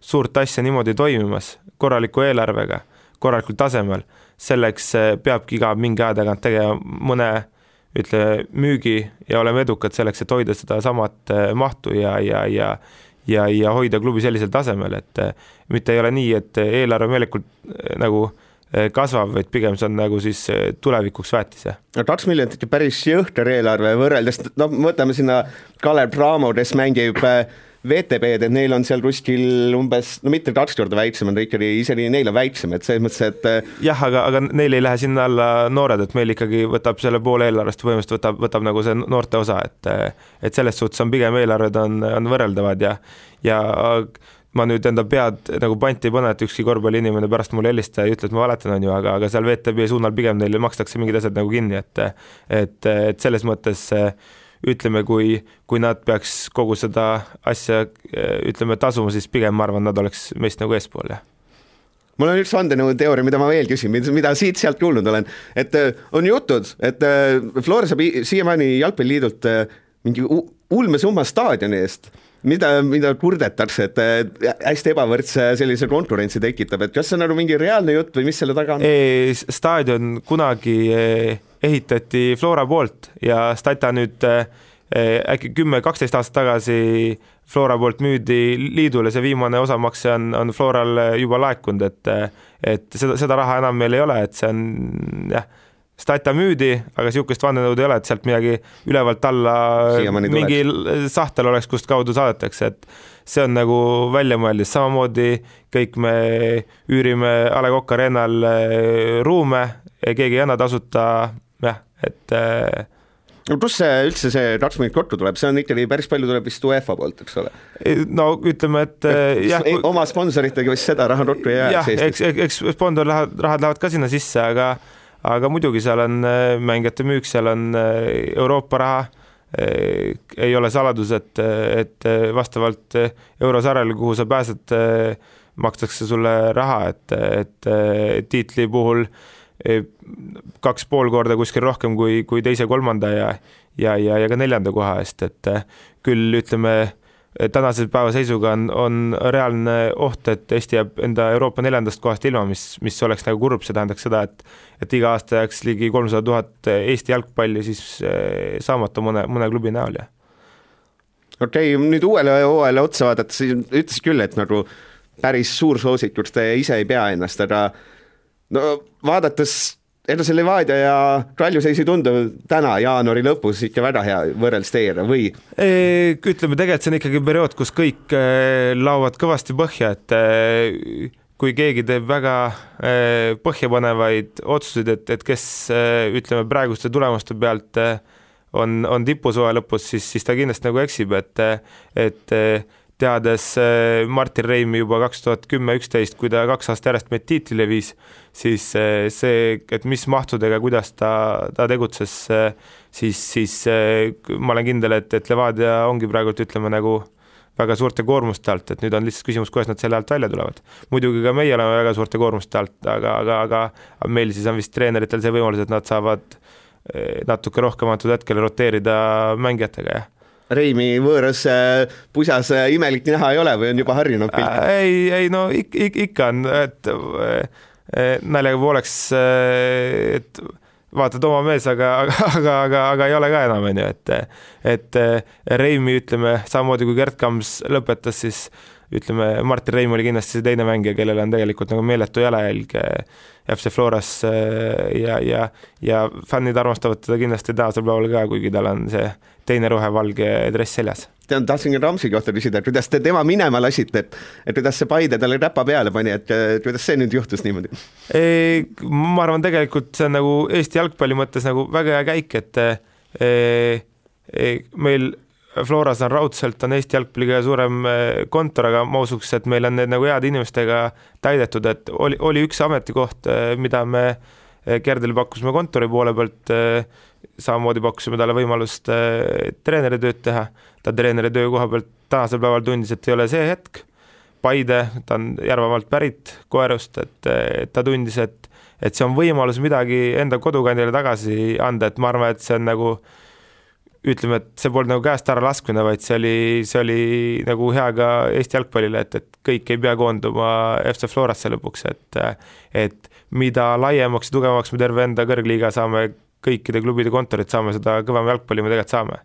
suurt asja niimoodi toimimas, korraliku eelarvega, korralikul tasemel, selleks peabki iga mingi aja tagant tegema mõne ütle, müügi ja oleme edukad selleks, et hoida sedasamat äh, mahtu ja, ja, ja ja, ja hoida klubi sellisel tasemel, et äh, mitte ei ole nii, et eelarve meelikult äh, nagu kasvab, vaid pigem see on nagu siis tulevikuks väetise. no kaks miljonit ikka päris jõhker eelarve võrreldes, no võtame sinna Kalev Cramo, kes mängib äh, VTB-d, et neil on seal kuskil umbes, no mitte kaks korda väiksem, on ta ikkagi, isegi neil on väiksem, et selles mõttes, et äh, jah, aga, aga neil ei lähe sinna alla noored, et meil ikkagi võtab selle poole eelarvest põhimõtteliselt võtab, võtab nagu see noorte osa, et et selles suhtes on pigem eelarved on, on võrreldavad ja, ja ma nüüd enda pead nagu panti ei pane, et ükski korvpalliinimene pärast mulle helistada ei ütle, et ma valetan, on ju, aga, aga seal VTB suunal pigem neile makstakse mingid asjad nagu kinni, et et, et selles mõttes äh, ütleme, kui, kui nad peaks kogu seda asja ütleme tasuma, siis pigem ma arvan, nad oleks meist nagu eespool, jah. Mul on üks vandenõuteooria, mida ma veel küsin, mida siit-sealt kuulnud olen, et äh, on jutud, et Flora saab siiamaani Jalgpalliliidult mingi ulmesumma staadioni eest mida, mida kurdetakse, et hästi ebavõrdse sellise konkurentsi tekitab, et kas see on nagu mingi reaalne jutt või mis selle taga on? staadion kunagi ehitati Flora poolt ja Stata nüüd äkki kümme, kaksteist aastat tagasi Flora poolt müüdi liidule, see viimane osamakse on, on Floral juba laekunud, et et seda, seda raha enam meil ei ole, et see on jah Stata müüdi, aga niisugust vandenõud ei ole, et sealt midagi ülevalt alla mingi sahtel oleks, kust kaudu saadetakse, et see on nagu väljamõeldis, samamoodi kõik me üürime A Le Coq Arena'l eh, ruume, keegi ei anna tasuta, jah, et eh, no kust see üldse see kakskümmend kokku tuleb, see on ikkagi päris palju tuleb vist UEFA poolt, eks ole? no ütleme, et jah. oma sponsoritega vist seda raha kokku ei jää. jah, eks, eks sponsorrahad lähevad ka sinna sisse, aga aga muidugi seal on mängijate müük, seal on Euroopa raha ei ole saladus, et, et vastavalt eurosarjale, kuhu sa pääsed, makstakse sulle raha, et, et tiitli puhul kaks pool korda kuskil rohkem kui, kui teise-kolmanda ja, ja, ja, ja ka neljanda koha eest, et küll ütleme, tänase päeva seisuga on, on reaalne oht, et Eesti jääb enda Euroopa neljandast kohast ilma, mis, mis oleks nagu kurb, see tähendaks seda, et et iga aasta jääks ligi kolmsada tuhat Eesti jalgpalli siis eh, saamata mõne, mõne klubi näol ja okei okay,, nüüd uuele hooajale otsa vaadates, ütlesid küll, et nagu päris suur soosikuks te ise ei pea ennast, aga no vaadates ega see Levadia ja Kalju seis ei tundu täna jaanuari lõpus ikka väga hea võrreldes teiega või? ütleme, tegelikult see on ikkagi periood, kus kõik eh, laovad kõvasti põhja, et eh, kui keegi teeb väga eh, põhjapanevaid otsuseid, et, et kes ütleme praeguste tulemuste pealt on, on tipusuve lõpus, siis, siis ta kindlasti nagu eksib, et, et teades Martin Reimi juba kaks tuhat kümme, üksteist, kui ta kaks aastat järjest meid tiitlile viis siis eh, see, et mis mahtudega, kuidas ta, ta tegutses, eh, siis, siis eh, ma olen kindel, et, et Levadia ongi praegult ütleme nagu väga suurte koormuste alt, et nüüd on lihtsalt küsimus, kuidas nad selle alt välja tulevad. muidugi ka meie oleme väga suurte koormuste alt, aga, aga, aga meil siis on vist treeneritel see võimalus, et nad saavad natuke rohkem antud hetkel roteerida mängijatega, jah Reimi võõras pusas imelik näha ei ole või on juba harjunud pilt? ei, ei no ik, ik, ikka on, et naljaga pooleks, et vaatad oma mees, aga, aga, aga, aga, aga ei ole ka enam, on ju, et et Reimi, ütleme, samamoodi kui Gerd Kams lõpetas, siis ütleme, Martin Reim oli kindlasti see teine mängija, kellel on tegelikult nagu meeletu jalajälg FC Floras ja, ja, ja fännid armastavad teda kindlasti tänasel päeval ka, kuigi tal on see teine rohevalge dress seljas tean, tahtsin Ramsi kohta küsida, et kuidas te tema minema lasite, et, et kuidas see Paide talle räpa peale pani, et kuidas see nüüd juhtus niimoodi? ma arvan, tegelikult see on nagu Eesti jalgpalli mõttes nagu väga hea käik, et e, e, meil Floras on raudselt on Eesti jalgpalli kõige suurem kontor, aga ma usuks, et meil on need nagu heade inimestega täidetud, et oli, oli üks ametikoht, mida me Gerdile pakkusime kontori poole pealt samamoodi pakkusime talle võimalust äh, treeneri tööd teha, ta treeneri töökoha pealt tänasel päeval tundis, et ei ole see hetk. Paide, ta on Järvamaalt pärit, Koerust, et, ta tundis, et, et see on võimalus midagi enda kodukandile tagasi anda, et ma arvan, et see on nagu ütleme, et see polnud nagu käest ära laskmine, vaid see oli, see oli nagu hea ka Eesti jalgpallile, et, et kõik ei pea koonduma FC Florasse lõpuks, et et mida laiemaks ja tugevamaks me terve enda kõrgliiga saame kõikide klubide kontorid saame, seda kõvema jalgpalli me tegelikult saame.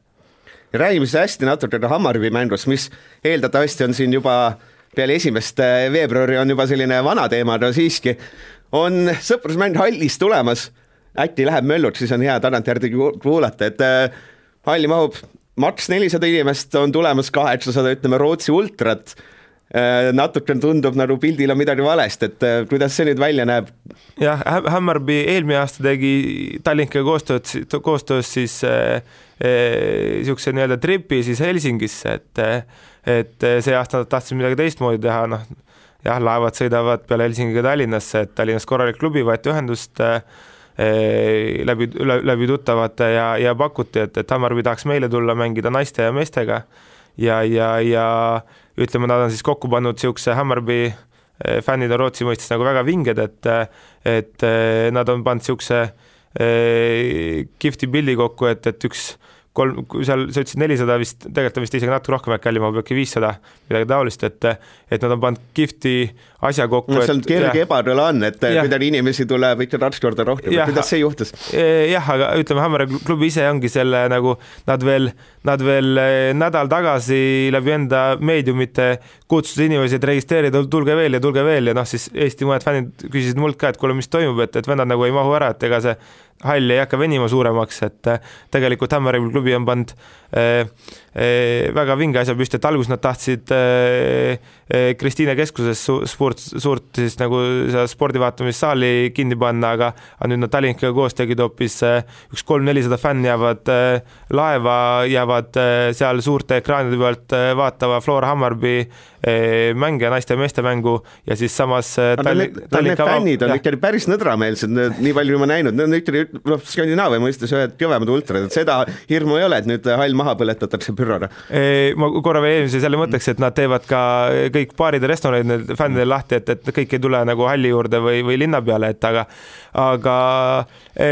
räägime siis hästi natuke ka Hammarby mängust, mis eeldatavasti on siin juba peale esimest veebruari on juba selline vana teema, aga siiski on sõprusmäng hallis tulemas, äkki läheb mölluks, siis on hea tagantjärgi kuulata, et halli mahub maks nelisada inimest, on tulemas kaheksasada, ütleme Rootsi ultrat Äh, natuke tundub nagu pildil on midagi valesti, et äh, kuidas see nüüd välja näeb? jah, Hammarby eelmine aasta tegi Tallinkiga koostööd, koostöös siis niisuguse äh, nii-öelda tripi siis Helsingisse, et et see aasta nad tahtsid midagi teistmoodi teha, noh jah, laevad sõidavad peale Helsingiga Tallinnasse, et Tallinnas korralik klubi, võeti ühendust äh, läbi, läbi tuttavate ja, ja pakuti, et, et Hammarby tahaks meile tulla mängida naiste ja meestega. Ja, ja, ja ütleme, nad on siis kokku pannud niisuguse Hammarby eh, fännid on Rootsi mõistes nagu väga vinged, et et eh, nad on pannud niisuguse kihvti pildi kokku, et, et üks kolm, seal sa ütlesid nelisada vist, tegelikult on vist isegi natuke rohkem äkki Kallimaa peab äkki viissada, midagi taolist, et et nad on pannud kihvti asja kokku. no seal et, kerge ebatõla on, et kuidagi inimesi tuleb ikka kaks korda rohkem, kuidas see juhtus? jah, aga ütleme, Hammeri klubi ise ongi selle nagu nad veel, nad veel eh, nädal tagasi läbi enda meediumite kutsusid inimesi, et registreerida, tulge veel ja tulge veel ja noh, siis Eesti mõned fännid küsisid mult ka, et kuule, mis toimub, et, et vennad nagu ei mahu ära, et ega see hall ei hakka venima suuremaks, et äh, tegelikult Hammeri klubi on pannud väga vinge asja püsti, et alguses nad tahtsid Kristiine keskuses suurt, suurt siis nagu seda spordivaatamissaali kinni panna, aga, aga nüüd nad Tallinkiga koos tegid hoopis üks kolm-nelisada fänni jäävad laeva, jäävad seal suurte ekraanide pealt vaatama Flora Hammarby mänge, naiste ja meeste mängu ja siis samas Tallinn, Tallinn fännid on ikkagi päris nõdrameelsed, nii palju ma näinud, need on ikkagi noh, Skandinaavia mõistes ühed kõvemad ultrad, et seda hirmu ei ole, et nüüd hall maha põletatakse pürrona. ma korra veel eelmise selle mõtteks, et nad teevad ka kõik baarid ja restoranid fännidel lahti, et, et kõik ei tule nagu halli juurde või, või linna peale, et aga, aga e,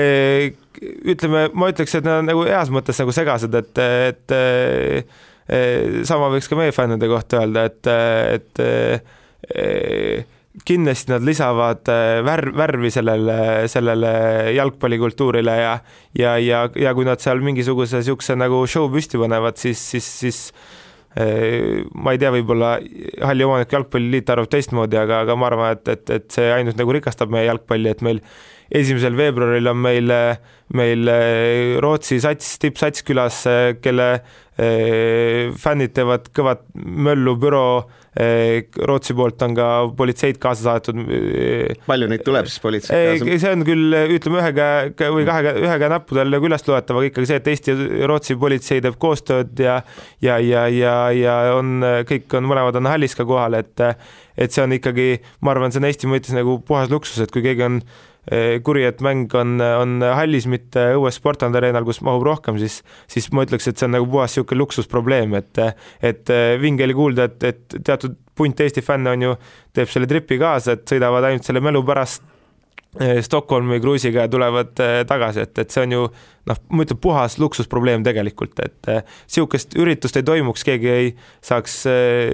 ütleme, ma ütleks, et nad on nagu heas mõttes nagu segased, et, et e, sama võiks ka meie fännide kohta öelda, et, et e, kindlasti nad lisavad äh, värv, värvi sellele, sellele jalgpallikultuurile ja ja, ja, ja kui nad seal mingisuguse niisuguse nagu show püsti panevad, siis, siis, siis äh, ma ei tea, võib-olla halli omanik jalgpalliliit arvab teistmoodi, aga, aga ma arvan, et, et, et see ainult nagu rikastab meie jalgpalli, et meil esimesel veebruaril on meil, meil Rootsi sats, tippsats külas, kelle äh, fännid teevad kõvat möllu büroo Rootsi poolt on ka politseid kaasa saadetud. Palju neid tuleb siis politseid kaasa? see on küll, ütleme ühe käe või kahe käe, ühe käe näppudel nagu üles loetav, aga ikkagi see, et Eesti ja Rootsi politsei teeb koostööd ja ja, ja, ja, ja on, kõik on, mõlemad on hallis ka kohal, et et see on ikkagi, ma arvan, see on Eesti mõttes nagu puhas luksus, et kui keegi on kuri, et mäng on, on hallis, mitte õues Sportlandi areenal, kus mahub rohkem, siis, siis ma ütleks, et see on nagu puhas niisugune luksusprobleem, et, et eh, vinge oli kuulda, et, et teatud punt Eesti fänne on ju, teeb selle tripi kaasa, et sõidavad ainult selle mälu pärast Stockholmi kruiisiga ja tulevad eh, tagasi, et, et see on ju noh, ma ütlen, puhas luksusprobleem tegelikult, et niisugust eh, üritust ei toimuks, keegi ei saaks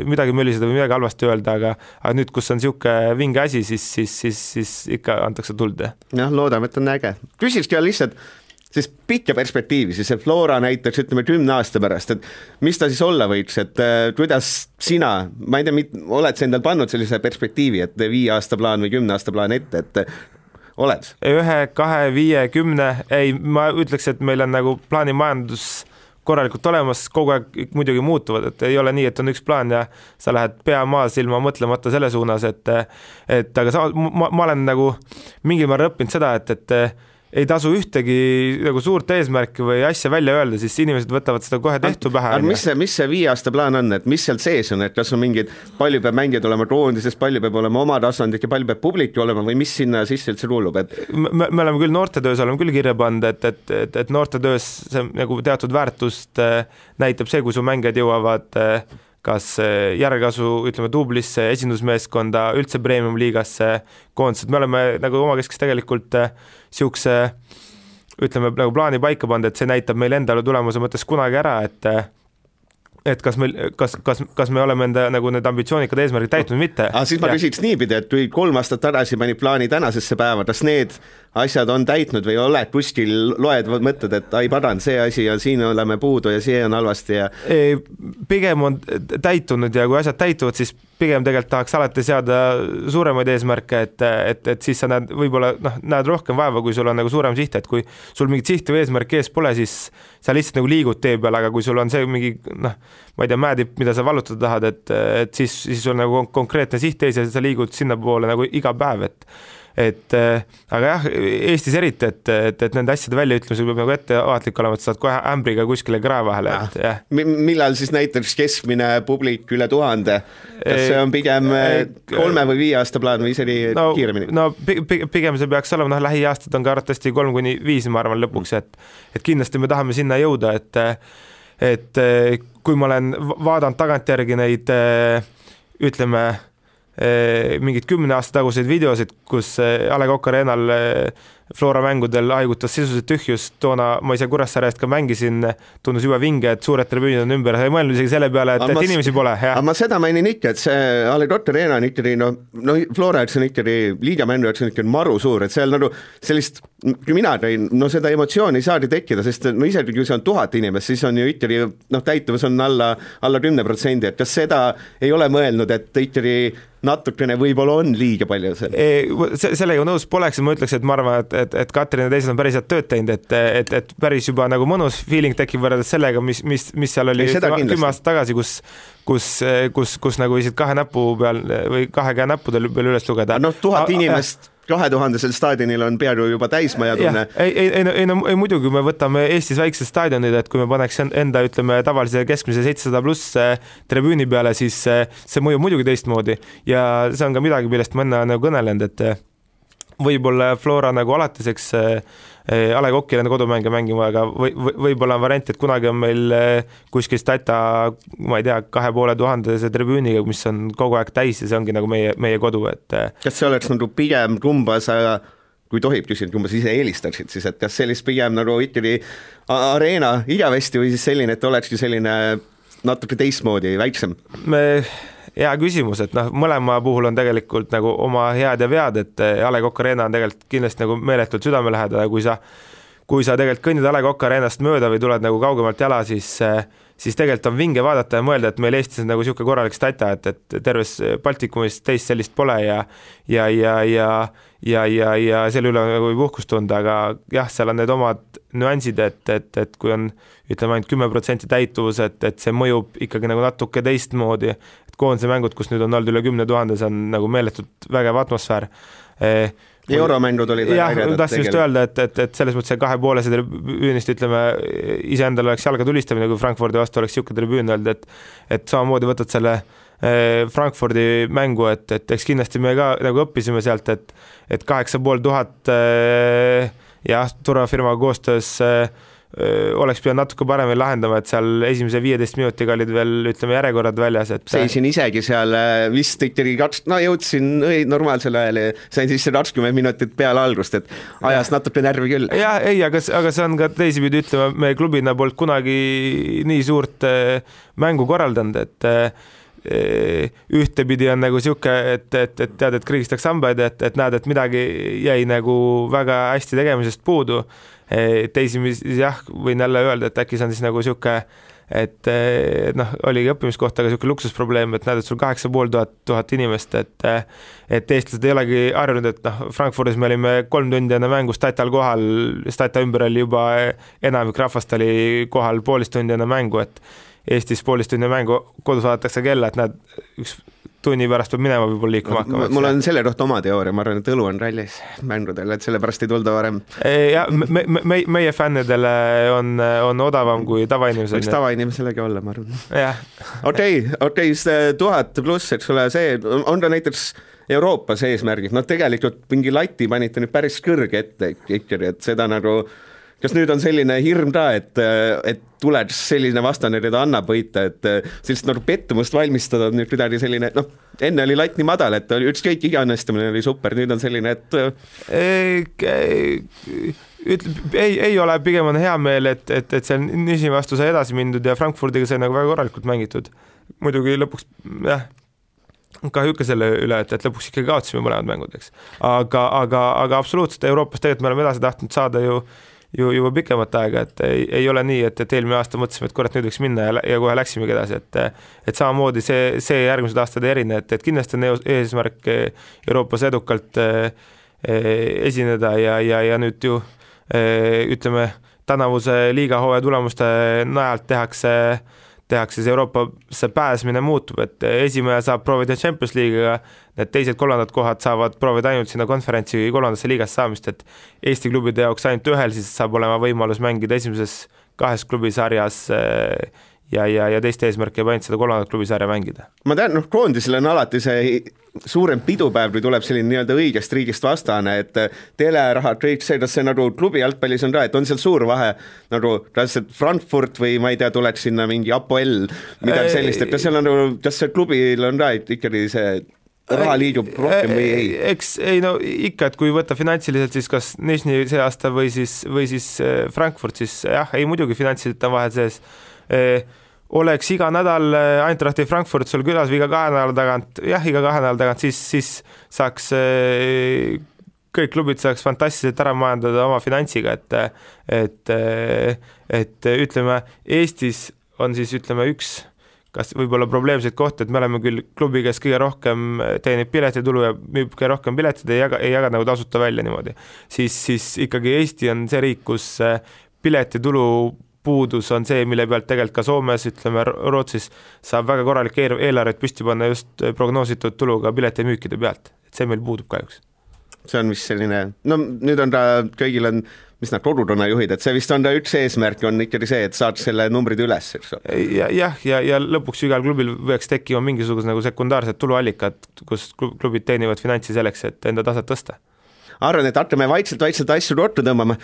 midagi möliseda või midagi halvasti öelda, aga aga nüüd, kus on niisugune vinge asi, siis, siis, siis, siis ikka antakse tuld, jah. jah, loodame, et on äge. küsikski lihtsalt siis pikka perspektiivi, siis see Flora näiteks ütleme kümne aasta pärast, et mis ta siis olla võiks, et äh, kuidas sina, ma ei tea, oled sa endal pannud sellise perspektiivi, et viie aasta plaan või kümne aasta plaan ette, et oled? ühe, kahe, viie, kümne, ei, ma ütleks, et meil on nagu plaanimajandus korralikult olemas, kogu aeg muidugi muutuvad, et ei ole nii, et on üks plaan ja sa lähed pea maas ilma mõtlemata selle suunas, et et aga samas ma, ma olen nagu mingil määral õppinud seda, et, et ei tasu ühtegi nagu suurt eesmärki või asja välja öelda, siis inimesed võtavad seda kohe tehtu pähe. aga mis see, mis see viie aasta plaan on, et mis seal sees on, et kas on mingid, palju peab mängijaid olema koondises, palju peab olema oma tasandit ja palju peab publik olema või mis sinna sisse üldse kuulub, et me, me oleme küll noortetöös oleme küll kirja pannud, et, et, et, et noortetöös see nagu teatud väärtust äh, näitab see, kui su mängijad jõuavad äh, kas eh, järelkasvu, ütleme, dublisse, esindusmeeskonda, üldse premium-liigasse koondised, me oleme nagu omakeskis tegelikult niisuguse eh, ütleme, nagu plaani paika pannud, et see näitab meile endale tulemuse mõttes kunagi ära, et eh, et kas meil, kas, kas, kas me oleme enda nagu need ambitsioonikad eesmärgid täitnud või mitte. aga siis ma küsiks niipidi, et kui kolm aastat tagasi panid plaani tänasesse päeva, kas need asjad on täitnud või oled kuskil, loed, mõtled, et ai pagan, see asi ja siin oleme puudu ja see on halvasti ja pigem on täitunud ja kui asjad täituvad, siis pigem tegelikult tahaks alati seada suuremaid eesmärke, et, et, et siis sa näed, võib-olla noh, näed rohkem vaeva, kui sul on nagu suurem siht, et kui sul mingit sihti või eesmärki ees pole, siis sa lihtsalt nagu liigud tee peal, aga kui sul on see mingi noh, ma ei tea, mäetipp, mida sa vallutada tahad, et, et siis, siis sul nagu konkreetne siht ees ja sa liigud sinnapoole nagu iga päev, et et äh, aga jah, Eestis eriti, et, et, et nende asjade väljaütlemisel peab nagu ettevaatlik olema, et sa saad kohe ämbriga kuskile krae vahele, et jah. millal siis näiteks keskmine publik üle tuhande, kas see on pigem äh, kolme või viie aasta plaan või isegi no, kiiremini? no pigem see peaks olema, noh, lähiaastad on ka arvatavasti kolm kuni viis, ma arvan, lõpuks, et et kindlasti me tahame sinna jõuda, et et kui ma olen vaadanud tagantjärgi neid ütleme Eh, mingeid kümne aasta taguseid videosid, kus eh, A Le Coq Arena'l eh, Flora mängudel haigutas sisuliselt tühjus, toona ma ise Kuressaare eest ka mängisin, tundus jube vinge, et suured tribüünid on ümber, ei mõelnud isegi selle peale, et, et inimesi pole. aga ma seda mainin ikka, et see A Le Coq Arena on ikkagi no, no Flora jaoks on ikkagi, liiga mängu jaoks on ikkagi maru suur, et seal nagu sellist, kui mina tõin, no seda emotsiooni ei saagi tekkida, sest no isegi kui see on tuhat inimest, siis on ju ikkagi noh, täituvus on alla, alla kümne protsendi, et kas seda ei ole mõelnud, et ikkagi natukene võib-olla on liiga palju seal. sellega nõus poleks, ma ütleks, et ma arvan, et, et, et Katrin ja teised on päris head tööd teinud, et, et, et päris juba nagu mõnus feeling tekib võrreldes sellega, mis, mis, mis seal oli kümme aastat tagasi, kus kus, kus, kus nagu võisid kahe näpu peal või kahe käe näppudel peal üles lugeda. noh, tuhat inimest kahe tuhandesel staadionil on peaaegu juba täismajatunne. ei, ei, ei, ei no ei, muidugi, me võtame Eestis väiksed staadionid, et kui me paneks enda, ütleme, tavalise keskmise seitsesada pluss eh, tribüüni peale, siis eh, see mõjub muidugi teistmoodi ja see on ka midagi, millest ma enne nagu kõnelenud, et eh, võib-olla Flora nagu alatiseks A Le Coqil enda kodumänge mängima, aga või, või, võib-olla on variant, et kunagi on meil kuskil Stata, ma ei tea, kahe poole tuhandese tribüüniga, mis on kogu aeg täis ja see ongi nagu meie, meie kodu, et kas see oleks nagu pigem kumba sa kui tohib küsida, kumba sa ise eelistaksid siis, et kas sellist pigem nagu ikkagi Arena Ida-Vesti või siis selline, et olekski selline natuke teistmoodi, väiksem? me hea küsimus, et noh, mõlema puhul on tegelikult nagu oma head ja vead, et eh, A Le Coq Arena on tegelikult kindlasti nagu meeletult südamelähedane, kui sa kui sa tegelikult kõnnid A Le Coq Arenast mööda või tuled nagu kaugemalt jala, siis äh, siis tegelikult on vinge vaadata ja mõelda, et meil Eestis on nagu niisugune korralik stata, et, et terves Baltikumis teist sellist pole ja ja, ja, ja ja, ja, ja selle üle nagu võib uhkust tunda, aga jah, seal on need omad nüansid, et, et, et kui on ütleme ainult kümme protsenti täituvus, et, et see mõjub ikkagi nagu natuke teistmoodi, et koondise mängud, kus nüüd on olnud üle kümne tuhande, see on nagu meeletult vägev atmosfäär. Eh, euromängud olid jah, tahtsin just öelda, et, et, et selles mõttes see kahepoolese tribüünist ütleme, iseendale oleks jalga tulistamine, kui Frankfurdi vastu oleks niisugune tribüün olnud, et et samamoodi võtad selle eh, Frankfurdi mängu, et, et eks kindlasti me ka nagu õppisime sealt, et et kaheksa pool tuhat eh, jah, turvafirmaga koostöös äh, oleks pidanud natuke paremini lahendama, et seal esimese viieteist minutiga olid veel ütleme, järjekorrad väljas, et seisin isegi seal vist ikkagi kaks, no jõudsin normaalsel ajal ja sain sisse kakskümmend minutit peale algust, et ajas natuke närvi küll. ja ei, aga, aga see on ka teisipidi ütlema, me klubina polnud kunagi nii suurt mängu korraldanud, et ühtepidi on nagu sihuke, et, et, et tead, et kriigistaks hambaid, et, et näed, et midagi jäi nagu väga hästi tegemisest puudu. Teisipidi jah, võin jälle öelda, et äkki see on siis nagu niisugune et noh, oligi õppimiskoht, aga niisugune luksusprobleem, et näed, et sul kaheksa pool tuhat, tuhat inimest, et et eestlased ei olegi harjunud, et noh, Frankfurdis me olime kolm tundi enne mängu Statal kohal, Stata ümber oli juba enamik rahvast oli kohal poolteist tundi enne mängu, et Eestis poolteist tundi mängu kodus vaadatakse kella, et näed, üks tunni pärast peab minema võib-olla liikuma hakkama. mul on selle kohta oma teooria, ma arvan, et õlu on rallis mängudel, et sellepärast ei tulda varem. ja me, me, me, meie fännidele on, on odavam kui tavainimesel. võiks tavainimeselegi olla, ma arvan. okei, okei, see tuhat pluss, eks ole, see on ta näiteks Euroopas eesmärgid, noh, tegelikult mingi lati panite nüüd päris kõrge ette ikkagi, et seda nagu kas nüüd on selline hirm ka, et, et tuleb selline vastane, keda annab võita, et sellist nagu pettumust valmistada on nüüd kuidagi selline noh, enne oli latt nii madal, et oli ükskõik, iga õnnestumine oli super, nüüd on selline, et ütleb, ei, ei ole, pigem on hea meel, et, et, et seal Niži vastu sai edasi mindud ja Frankfurdiga sai nagu väga korralikult mängitud. muidugi lõpuks jah, kahju ikka selle üle, et, et lõpuks ikkagi kaotasime mõlemad mängud, eks. aga, aga, aga absoluutselt Euroopas tegelikult me oleme edasi tahtnud saada ju ju juba pikemat aega, et ei, ei ole nii, et, et eelmine aasta mõtlesime, et kurat, nüüd võiks minna ja, ja kohe läksimegi edasi, et et samamoodi see, see järgmised aastad ei erine, et, et kindlasti on eesmärk Euroopas edukalt eh, esineda ja, ja, ja nüüd ju eh, ütleme, tänavuse liigahooaja tulemuste najalt tehakse tehakse siis Euroopasse pääsmine muutub, et esimene saab proovida Champions League'iga need teised-kolmandad kohad saavad proovida ainult sinna konverentsi kolmandasse liigasse saamist, et Eesti klubide jaoks ainult ühel siis saab olema võimalus mängida esimeses kahes klubisarjas eh, ja, ja, ja teiste eesmärk jääb ainult seda kolmandat klubisarja mängida. ma tean, noh, koondisel on alati see suurem pidupäev, kui tuleb selline nii-öelda õigest riigist vastane, et telerahad, kõik see, kas see nagu klubi jalgpallis on ka, et on seal suur vahe nagu, kas see Frankfurt või ma ei tea, tuleks sinna mingi Apoel, midagi sellist, et kas seal on nagu, kas see klubil on ka ikkagi see raha liigub rohkem või ei? eks ei no ikka, et kui võtta finantsiliselt, siis kas Nižni see aasta või siis, või siis äh, Frankfurt, siis jah, ei muidugi finantsiliselt on vahed sees eh, oleks iga nädal äh, Eintrachti Frankfurt sul külas või iga kahe nädala tagant, jah, iga kahe nädala tagant, siis, siis saaks kõik klubid saaks fantastiliselt ära majandada oma finantsiga, et et, et ütleme, Eestis on siis ütleme üks kas võib-olla probleemseid kohti, et me oleme küll klubi, kes kõige rohkem teenib piletitulu ja müüb kõige rohkem piletid, ei jaga, ei jaga nagu tasuta välja niimoodi, siis, siis ikkagi Eesti on see riik, kus piletitulu puudus on see, mille pealt tegelikult ka Soomes, ütleme Rootsis saab väga korralik eelarvet püsti panna just prognoositud tuluga piletimüükide pealt, et see meil puudub kahjuks. See on vist selline, no nüüd on ta, kõigil on, mis nad, kodukonnajuhid, et see vist on ta üks eesmärk, on ikkagi see, et saad selle numbrid üles, eks ole. ja jah, ja, ja lõpuks igal klubil peaks tekkima mingisugused nagu sekundaarsed tuluallikad, kus klubid teenivad finantsi selleks, et enda taset tõsta. arvan, et hakkame vaikselt-vaikselt asju ruttu tõmbama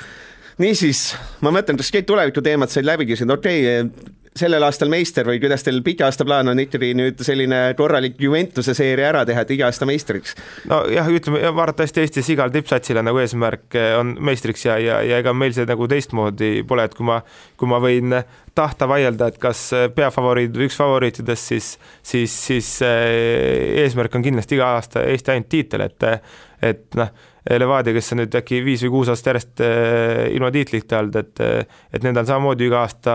niisiis, ma mõtlen, kas kõik tulevikuteemad said läbi küsida, okei okay,, sellel aastal meister või kuidas teil pika aasta plaan on ikkagi nüüd selline korralik Juventuse seeria ära teha, et iga aasta meistriks? nojah, ütleme varatavasti Eestis igal tippsatsil on nagu eesmärk eh, on meistriks ja, ja, ja ega meil see nagu teistmoodi pole, et kui ma, kui ma võin tahta vaielda, et kas peafavoriit või üks favoriitidest, siis, siis, siis eh, eesmärk on kindlasti iga aasta Eesti ainult tiitel, et, et noh Levadia, kes on nüüd äkki viis või kuus aastat järjest eh, ilma tiitlita olnud, et eh, et nendel samamoodi iga aasta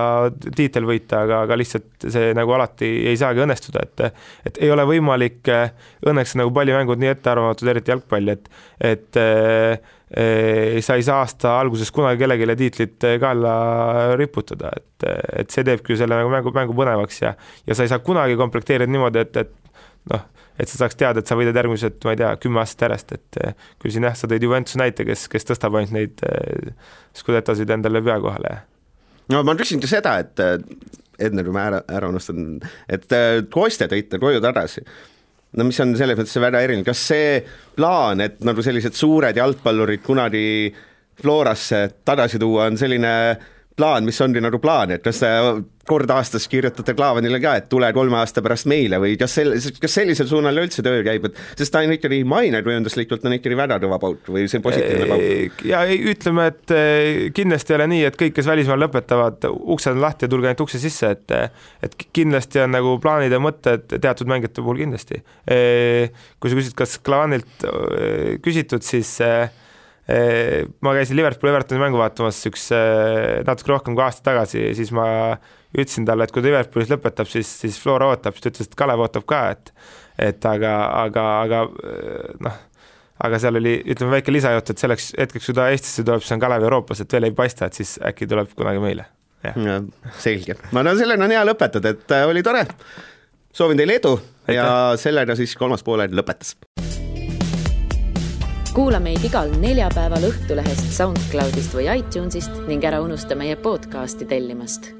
tiitel võita, aga, aga lihtsalt see nagu alati ei saagi õnnestuda, et et ei ole võimalik, eh, õnneks nagu pallimängud nii ettearvamatud, eriti jalgpall, et et e, sa ei saa aasta alguses kunagi kellelegi tiitlit kaela riputada, et, et see teebki ju selle nagu mängu, mängu põnevaks ja ja sa ei saa kunagi komplekteerida niimoodi, et, et noh, et sa saaks teada, et sa võidad järgmised, ma ei tea, kümme aastat järjest, et eh, küll siin jah, sa tõid Juventuse näite, kes, kes tõstab ainult neid eh, Scudettosid endale pea kohale. no ma küsin ka seda, et enne kui ma ära, ära unustan, et Koste tõite koju tagasi no mis on selles mõttes väga erinev, kas see plaan, et nagu sellised suured jalgpallurid kunagi Florasse tagasi tuua, on selline plaan, mis ongi nagu plaan, et kas te kord aastas kirjutate Klaavanile ka, et tule kolme aasta pärast meile või kas sel-, kas sellisel suunal üldse töö käib, et sest ta on ikkagi mainekujunduslikult on ikkagi väga kõva pauk või see on positiivne pauk? ja ütleme, et eh, kindlasti ei ole nii, et kõik, kes välismaal lõpetavad, uksed on lahti ja tulge ainult ukse sisse, et et kindlasti on nagu plaanid ja mõtted teatud mängijate puhul kindlasti. Eh, kui sa küsid, kas Klaavanilt eh, küsitud, siis ma käisin Liverpooli Evertoni mängu vaatamas üks natuke rohkem kui aasta tagasi, siis ma ütlesin talle, et kui ta Liverpoolis lõpetab, siis, siis Flora ootab, siis ta ütles, et Kalev ootab ka, et et aga, aga, aga noh, aga seal oli, ütleme, väike lisajutt, et selleks hetkeks, kui ta Eestisse tuleb, siis on Kalev Euroopas, et veel ei paista, et siis äkki tuleb kunagi meile. selge, ma no sellega on hea lõpetada, et äh, oli tore. soovin teile edu Aitäh. ja sellega siis kolmas pooled lõpetas kuula meid igal neljapäeval Õhtulehest, SoundCloudist või iTunesist ning ära unusta meie podcasti tellimast